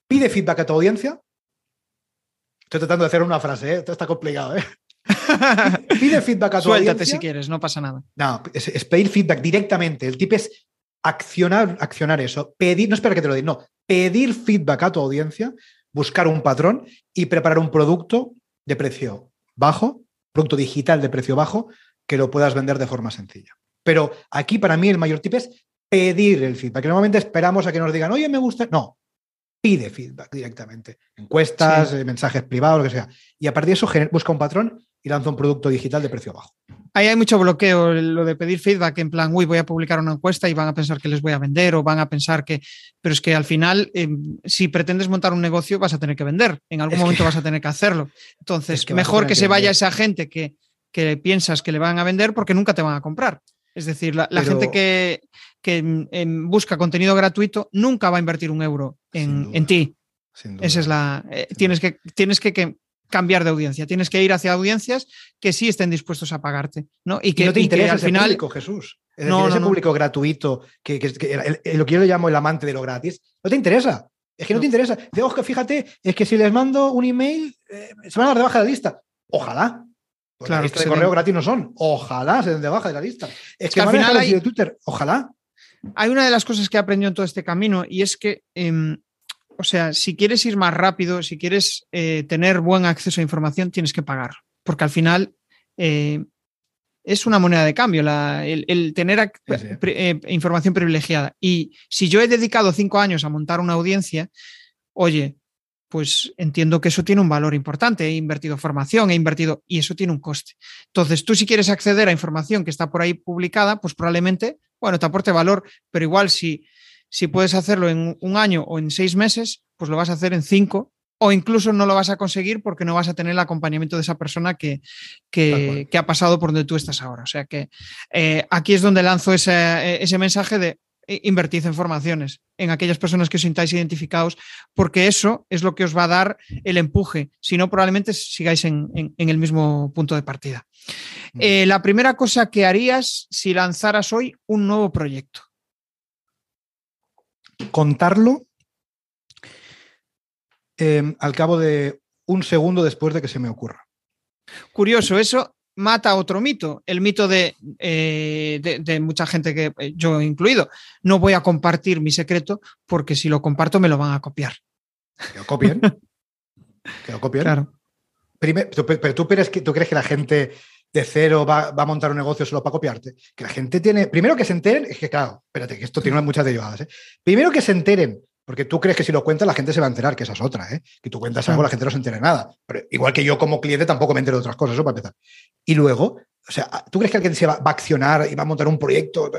Speaker 2: Pide feedback a tu audiencia. Estoy tratando de hacer una frase, ¿eh? Esto está complicado, ¿eh? Pide feedback a tu
Speaker 1: Suéltate si quieres, no pasa nada.
Speaker 2: No, es, pedir feedback directamente. El tip es accionar, accionar eso. Pedir, no espera que te lo diga, no. Pedir feedback a tu audiencia, buscar un patrón y preparar un producto de precio bajo, producto digital de precio bajo, que lo puedas vender de forma sencilla. Pero aquí para mí el mayor tip es pedir el feedback. normalmente esperamos a que nos digan, oye, me gusta. No, pide feedback directamente. Encuestas, eh, mensajes privados, lo que sea. Y a partir de eso busca un patrón y lanza un producto digital de precio bajo.
Speaker 1: Ahí hay mucho bloqueo, lo de pedir feedback en plan, uy, voy a publicar una encuesta y van a pensar que les voy a vender o van a pensar que, pero es que al final, em, si pretendes montar un negocio, vas a tener que vender, en algún momento vas a tener que hacerlo. Entonces, mejor que, se vaya esa gente que, que, piensas que le van a vender porque nunca te van a comprar. Es decir, la, gente que, que em, busca contenido gratuito nunca va a invertir un euro en, en ti. Esa es la. Eh, tienes, que, tienes que, que, cambiar de audiencia. Tienes que ir hacia audiencias que sí estén dispuestos a pagarte. ¿no?
Speaker 2: Y que no te interesa al final. Público, Jesús. no, ese público gratuito, que, lo que yo le llamo el amante de lo gratis, no te interesa. Es que no, te interesa. De, que fíjate, es que si les mando un email, eh, se van a dar de baja de la lista. Ojalá. Pues claro, la lista de correo gratis no son. Ojalá se den de baja de la lista. Es, que, al final hay, de Twitter. Ojalá.
Speaker 1: Hay una de las cosas que he aprendido en todo este camino y es que em, o sea, si quieres ir más rápido, si quieres eh, tener buen acceso a información, tienes que pagar, porque al final eh, es una moneda de cambio el, tener eh, información privilegiada. Y si yo he dedicado cinco años a montar una audiencia, oye, pues entiendo que eso tiene un valor importante. He invertido formación, he invertido y eso tiene un coste. Entonces, tú si quieres acceder a información que está por ahí publicada, pues probablemente, bueno, te aporte valor, pero igual si si puedes hacerlo en un año o en seis meses, pues lo vas a hacer en cinco o incluso no lo vas a conseguir porque no vas a tener el acompañamiento de esa persona que, que, ha pasado por donde tú estás ahora. O sea que eh, aquí es donde lanzo ese, ese mensaje de invertid en formaciones, en aquellas personas que os sintáis identificados, porque eso es lo que os va a dar el empuje. Si no, probablemente sigáis en, el mismo punto de partida. Eh, la primera cosa que harías si lanzaras hoy un nuevo proyecto
Speaker 2: contarlo em, al cabo de un segundo después de que se me ocurra.
Speaker 1: Curioso, eso mata otro mito, el mito de, eh, de, mucha gente que eh, yo he incluido. No voy a compartir mi secreto porque si lo comparto me lo van a copiar.
Speaker 2: Que lo copien. que lo copien. Claro. pero tú, crees que, tú crees que la gente de cero va, a montar un negocio solo para copiarte. Que la gente tiene. Primero que se enteren, es que claro, espérate, que esto tiene muchas derivadas. ¿eh? Primero que se enteren, porque tú crees que si lo cuentas la gente se va a enterar, que esa es otra, ¿eh? Que tú cuentas algo, la gente no se entere nada. Pero igual que yo como cliente tampoco me entero de otras cosas, eso para empezar. Y luego, o sea, ¿tú crees que alguien se va, va a accionar y va a montar un proyecto?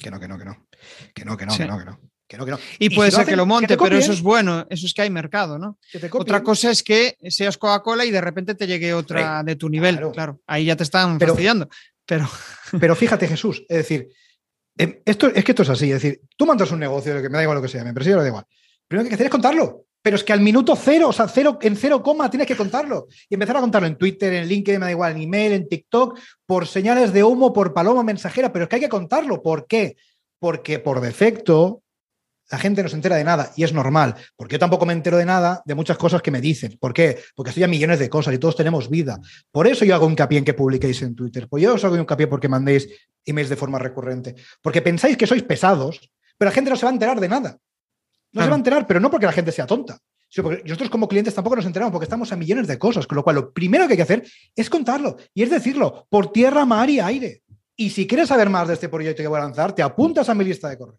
Speaker 2: Que no, que no, que no. Que no, que no, que no, que no.
Speaker 1: Y, puede ser que lo monte, pero eso es bueno, eso es que hay mercado, ¿no? Otra cosa es que seas Coca-Cola y de repente te llegue otra de tu nivel, claro. Ahí ya te están fastidiando. Pero...
Speaker 2: pero fíjate, Jesús, es decir, Em, esto, es que esto es así, es decir, tú mandas un negocio, que me da igual lo que sea, me empresa, lo da igual. Primero que hay que hacer es contarlo. Pero es que al minuto cero, o sea, cero, en cero coma tienes que contarlo. Y empezar a contarlo en Twitter, en LinkedIn, me da igual, en email, en TikTok, por señales de humo, por paloma mensajera, pero es que hay que contarlo. ¿Por qué? Porque por defecto la gente no se entera de nada y es normal, porque yo tampoco me entero de nada de muchas cosas que me dicen. ¿Por qué? Porque estoy a millones de cosas y todos tenemos vida. Por eso yo hago hincapié en que publiquéis en Twitter. Pues yo os hago hincapié porque mandéis emails de forma recurrente. Porque pensáis que sois pesados, pero la gente no se va a enterar de nada. No se va a enterar, pero no porque la gente sea tonta. Sino porque nosotros como clientes tampoco nos enteramos porque estamos a millones de cosas, con lo cual lo primero que hay que hacer es contarlo y es decirlo por tierra, mar y aire. Y si quieres saber más de este proyecto que voy a lanzar, te apuntas a mi lista de correo.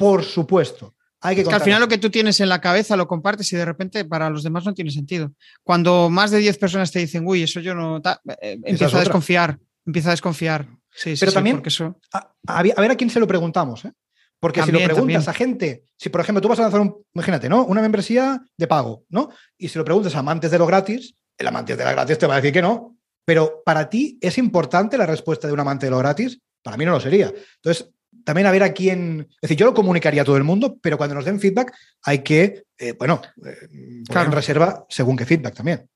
Speaker 2: Por supuesto. Hay que,
Speaker 1: al final lo que tú tienes en la cabeza lo compartes y de repente para los demás no tiene sentido. Cuando más de 10 personas te dicen, uy, eso yo no. Eh, empiezo a desconfiar. Empieza a desconfiar. Sí,
Speaker 2: Pero
Speaker 1: sí,
Speaker 2: también,
Speaker 1: eso...
Speaker 2: a, ver a quién se lo preguntamos. ¿eh? Porque si lo preguntas a gente, si por ejemplo tú vas a lanzar un, imagínate, ¿no? Una membresía de pago, ¿no? Y si lo preguntas a amantes de lo gratis, el amante de la gratis te va a decir que no. Pero para ti es importante la respuesta de un amante de lo gratis. Para mí no lo sería. Entonces, también a ver a quién. Es decir, yo lo comunicaría a todo el mundo, pero cuando nos den feedback hay que, eh, bueno, eh, poner en reserva según qué feedback también.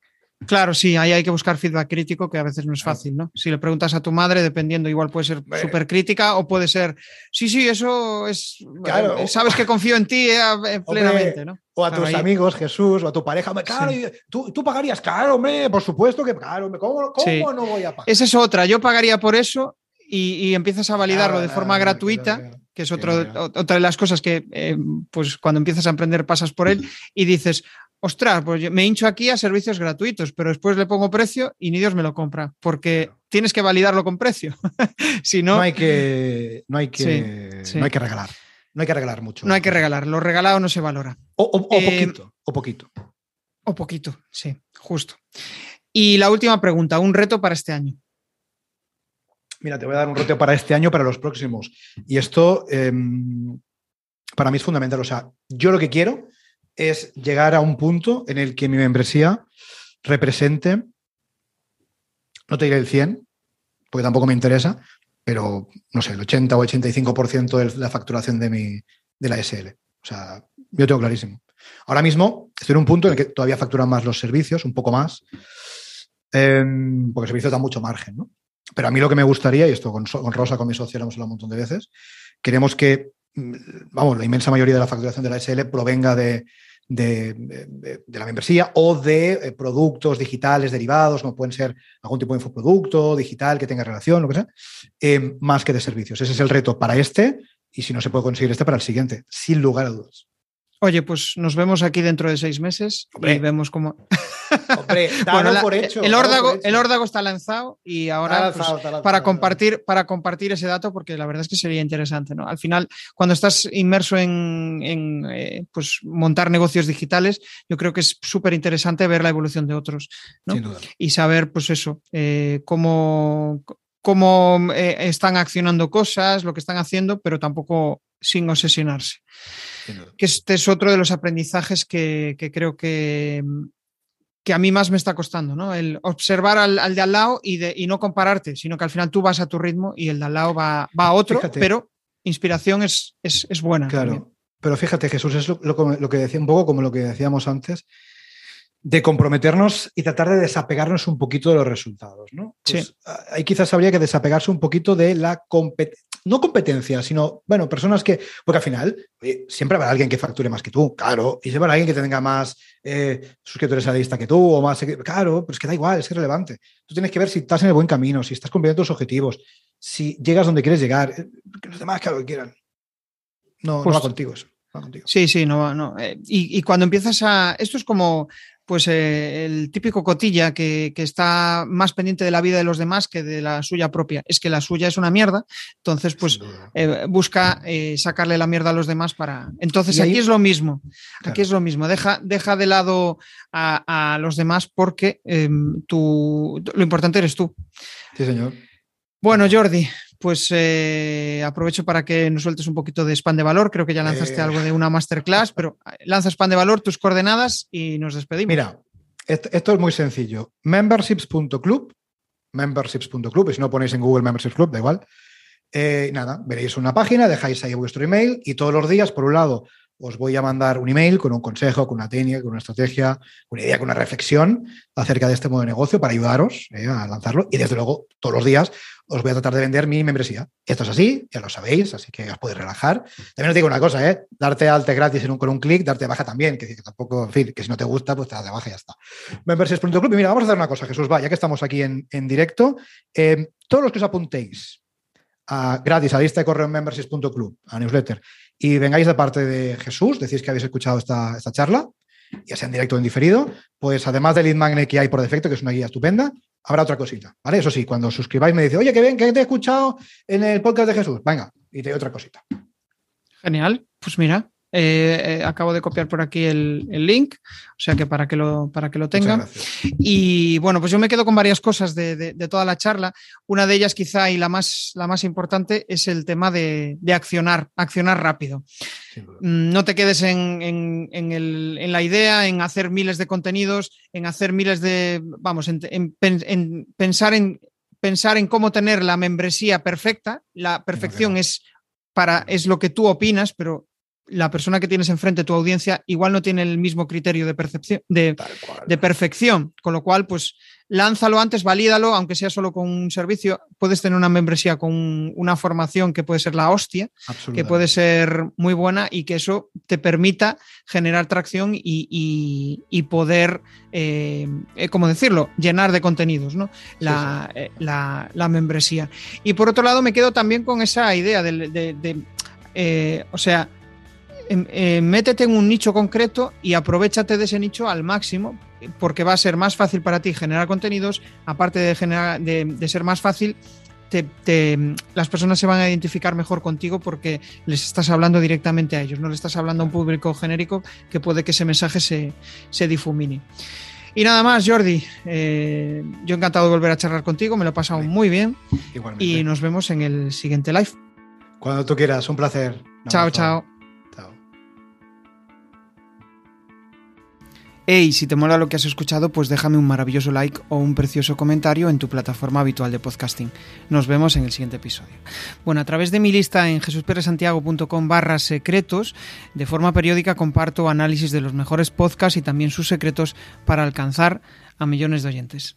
Speaker 1: Claro, sí, ahí hay que buscar feedback crítico, que a veces no es fácil, ¿no? Si le preguntas a tu madre, dependiendo, igual puede ser súper crítica o puede ser, sí, sí, eso es, claro. Eh, sabes que confío en ti plenamente, ¿no?
Speaker 2: O a tus amigos, Jesús, o a tu pareja, claro, ¿tú, ¿tú, pagarías, claro, hombre, por supuesto que, claro, ¿cómo, cómo no voy a pagar?
Speaker 1: Esa es otra, yo pagaría por eso y, empiezas a validarlo de forma gratuita, que es otro, otra de las cosas que eh, pues cuando empiezas a emprender pasas por él y dices, ostras, pues me hincho aquí a servicios gratuitos, pero después le pongo precio y ni Dios me lo compra, porque tienes que validarlo con precio. si no,
Speaker 2: no hay que, no hay que, No hay que regalar. No hay que regalar mucho.
Speaker 1: No hay que regalar. Lo regalado no se valora.
Speaker 2: O, eh, poquito. O poquito.
Speaker 1: O poquito, sí, justo. Y la última pregunta, un reto para este año
Speaker 2: mira, te voy a dar un reto para este año, para los próximos. Y esto em, para mí es fundamental. O sea, yo lo que quiero es llegar a un punto en el que mi membresía represente, no te diré el 100, porque tampoco me interesa, pero no sé, el 80 o 85% de la facturación de, mi, de la SL. O sea, yo tengo clarísimo. Ahora mismo estoy en un punto en el que todavía facturan más los servicios, un poco más, em, porque el servicio da mucho margen, ¿no? Pero a mí lo que me gustaría, y esto con, Rosa, con mi socio, lo hemos hablado un montón de veces, queremos que, mm, vamos, la inmensa mayoría de la facturación de la SL provenga de, la membresía o de eh, productos digitales derivados, como pueden ser algún tipo de infoproducto digital que tenga relación, lo que sea, eh, más que de servicios. Ese es el reto para este y si no se puede conseguir este para el siguiente, sin lugar a dudas.
Speaker 1: Oye, pues nos vemos aquí dentro de seis meses y vemos cómo.
Speaker 2: Hombre, por hecho,
Speaker 1: el, órdago, el órdago está lanzado y ahora pues, para, compartir, para compartir ese dato, porque la verdad es que sería interesante. ¿no? Al final, cuando estás inmerso en, eh, pues, montar negocios digitales, yo creo que es súper interesante ver la evolución de otros y saber, pues eso, eh, cómo, cómo eh, están accionando cosas, lo que están haciendo, pero tampoco sin obsesionarse. Que este es otro de los aprendizajes que, creo que, que, a mí más me está costando, ¿no? El observar al, de al lado y, de, y, no compararte, sino que al final tú vas a tu ritmo y el de al lado va, va a otro, pero inspiración es, es, buena.
Speaker 2: Claro, pero fíjate, Jesús, es lo, lo, que decía un poco como lo que decíamos antes, de comprometernos y tratar de desapegarnos un poquito de los resultados, ¿no? Pues,
Speaker 1: sí.
Speaker 2: Ahí quizás habría que desapegarse un poquito de la competencia, no competencia, sino, bueno, personas que, porque al final siempre habrá alguien que facture más que tú, claro, y siempre habrá alguien que tenga más eh, suscriptores a la lista que tú, o más, claro, pero es que da igual, es irrelevante. Tú tienes que ver si estás en el buen camino, si estás cumpliendo tus objetivos, si llegas donde quieres llegar, eh, que los demás que lo que quieran. No, no va contigo eso.
Speaker 1: Sí, sí, no, no. Eh, y, y, cuando empiezas a. Esto es como pues eh, el típico cotilla que, está más pendiente de la vida de los demás que de la suya propia. Es que la suya es una mierda, entonces pues eh, busca eh, sacarle la mierda a los demás para... Entonces aquí es lo mismo, aquí es lo mismo, deja, deja de lado a, los demás porque em, tú, lo importante eres tú.
Speaker 2: Sí, señor.
Speaker 1: Bueno, Jordi, pues eh, aprovecho para que nos sueltes un poquito de spam de valor. Creo que ya lanzaste eh. algo de una masterclass, pero eh, lanza spam de valor, tus coordenadas y nos despedimos.
Speaker 2: Mira, esto, es muy sencillo. Memberships.club, memberships.club, y si no ponéis en Google Memberships Club, da igual. Eh, nada, veréis una página, dejáis ahí vuestro email y todos los días, por un lado, os voy a mandar un email con un consejo, con una técnica, con una estrategia, con una idea, con una reflexión acerca de este modo de negocio para ayudaros eh, a lanzarlo. Y desde luego, todos los días os voy a tratar de vender mi membresía. Esto es así, ya lo sabéis, así que os podéis relajar. También os digo una cosa, ¿eh? darte alta gratis en un, con un clic, darte baja también, que, tampoco, en fin, que si no te gusta, pues te das de baja y ya está. Membership.club. Y mira, vamos a hacer una cosa, Jesús, va, ya que estamos aquí en, directo, eh, todos los que os apuntéis gratis a la lista de correo en membership.club, a newsletter, y vengáis de parte de Jesús, decís que habéis escuchado esta, esta charla, ya sea en directo o en diferido, pues además del lead magnet que hay por defecto, que es una guía estupenda, habrá otra cosita, ¿vale? Eso sí, cuando suscribáis me dice, oye, que bien, que te he escuchado en el podcast de Jesús, venga, y te doy otra cosita.
Speaker 1: Genial, pues mira, eh, eh, acabo de copiar por aquí el, link, o sea que para que lo, para que lo tengan. Y bueno, pues yo me quedo con varias cosas de, toda la charla. Una de ellas, quizá, y la más, la más importante, es el tema de, accionar, accionar rápido. Mm, no te quedes en, la idea, en hacer miles de contenidos, en hacer miles de, vamos, en, pensar en pensar en cómo tener la membresía perfecta. La perfección es para es lo que tú opinas, pero la persona que tienes enfrente, tu audiencia, igual no tiene el mismo criterio de percepción, de, perfección. Con lo cual, pues lánzalo antes, valídalo, aunque sea solo con un servicio. Puedes tener una membresía con una formación que puede ser la hostia, que puede ser muy buena y que eso te permita generar tracción y, poder, eh, eh, ¿cómo decirlo?, llenar de contenidos, ¿no? Eh, la, la, membresía. Y por otro lado, me quedo también con esa idea de, o sea, eh, métete en un nicho concreto y aprovechate de ese nicho al máximo, porque va a ser más fácil para ti generar contenidos, aparte de, generar, de, ser más fácil, las personas se van a identificar mejor contigo porque les estás hablando directamente a ellos, no le estás hablando a un público genérico que puede que ese mensaje se, se difumine. Y nada más, Jordi. Eh, yo encantado de volver a charlar contigo, me lo he pasado muy bien. Y nos vemos en el siguiente live.
Speaker 2: Cuando tú quieras, un placer.
Speaker 1: chao, chao. Hey, si te mola lo que has escuchado, pues déjame un maravilloso like o un precioso comentario en tu plataforma habitual de podcasting. Nos vemos en el siguiente episodio. Bueno, a través de mi lista en jesusperesantiago.com barra secretos, de forma periódica comparto análisis de los mejores podcasts y también sus secretos para alcanzar a millones de oyentes.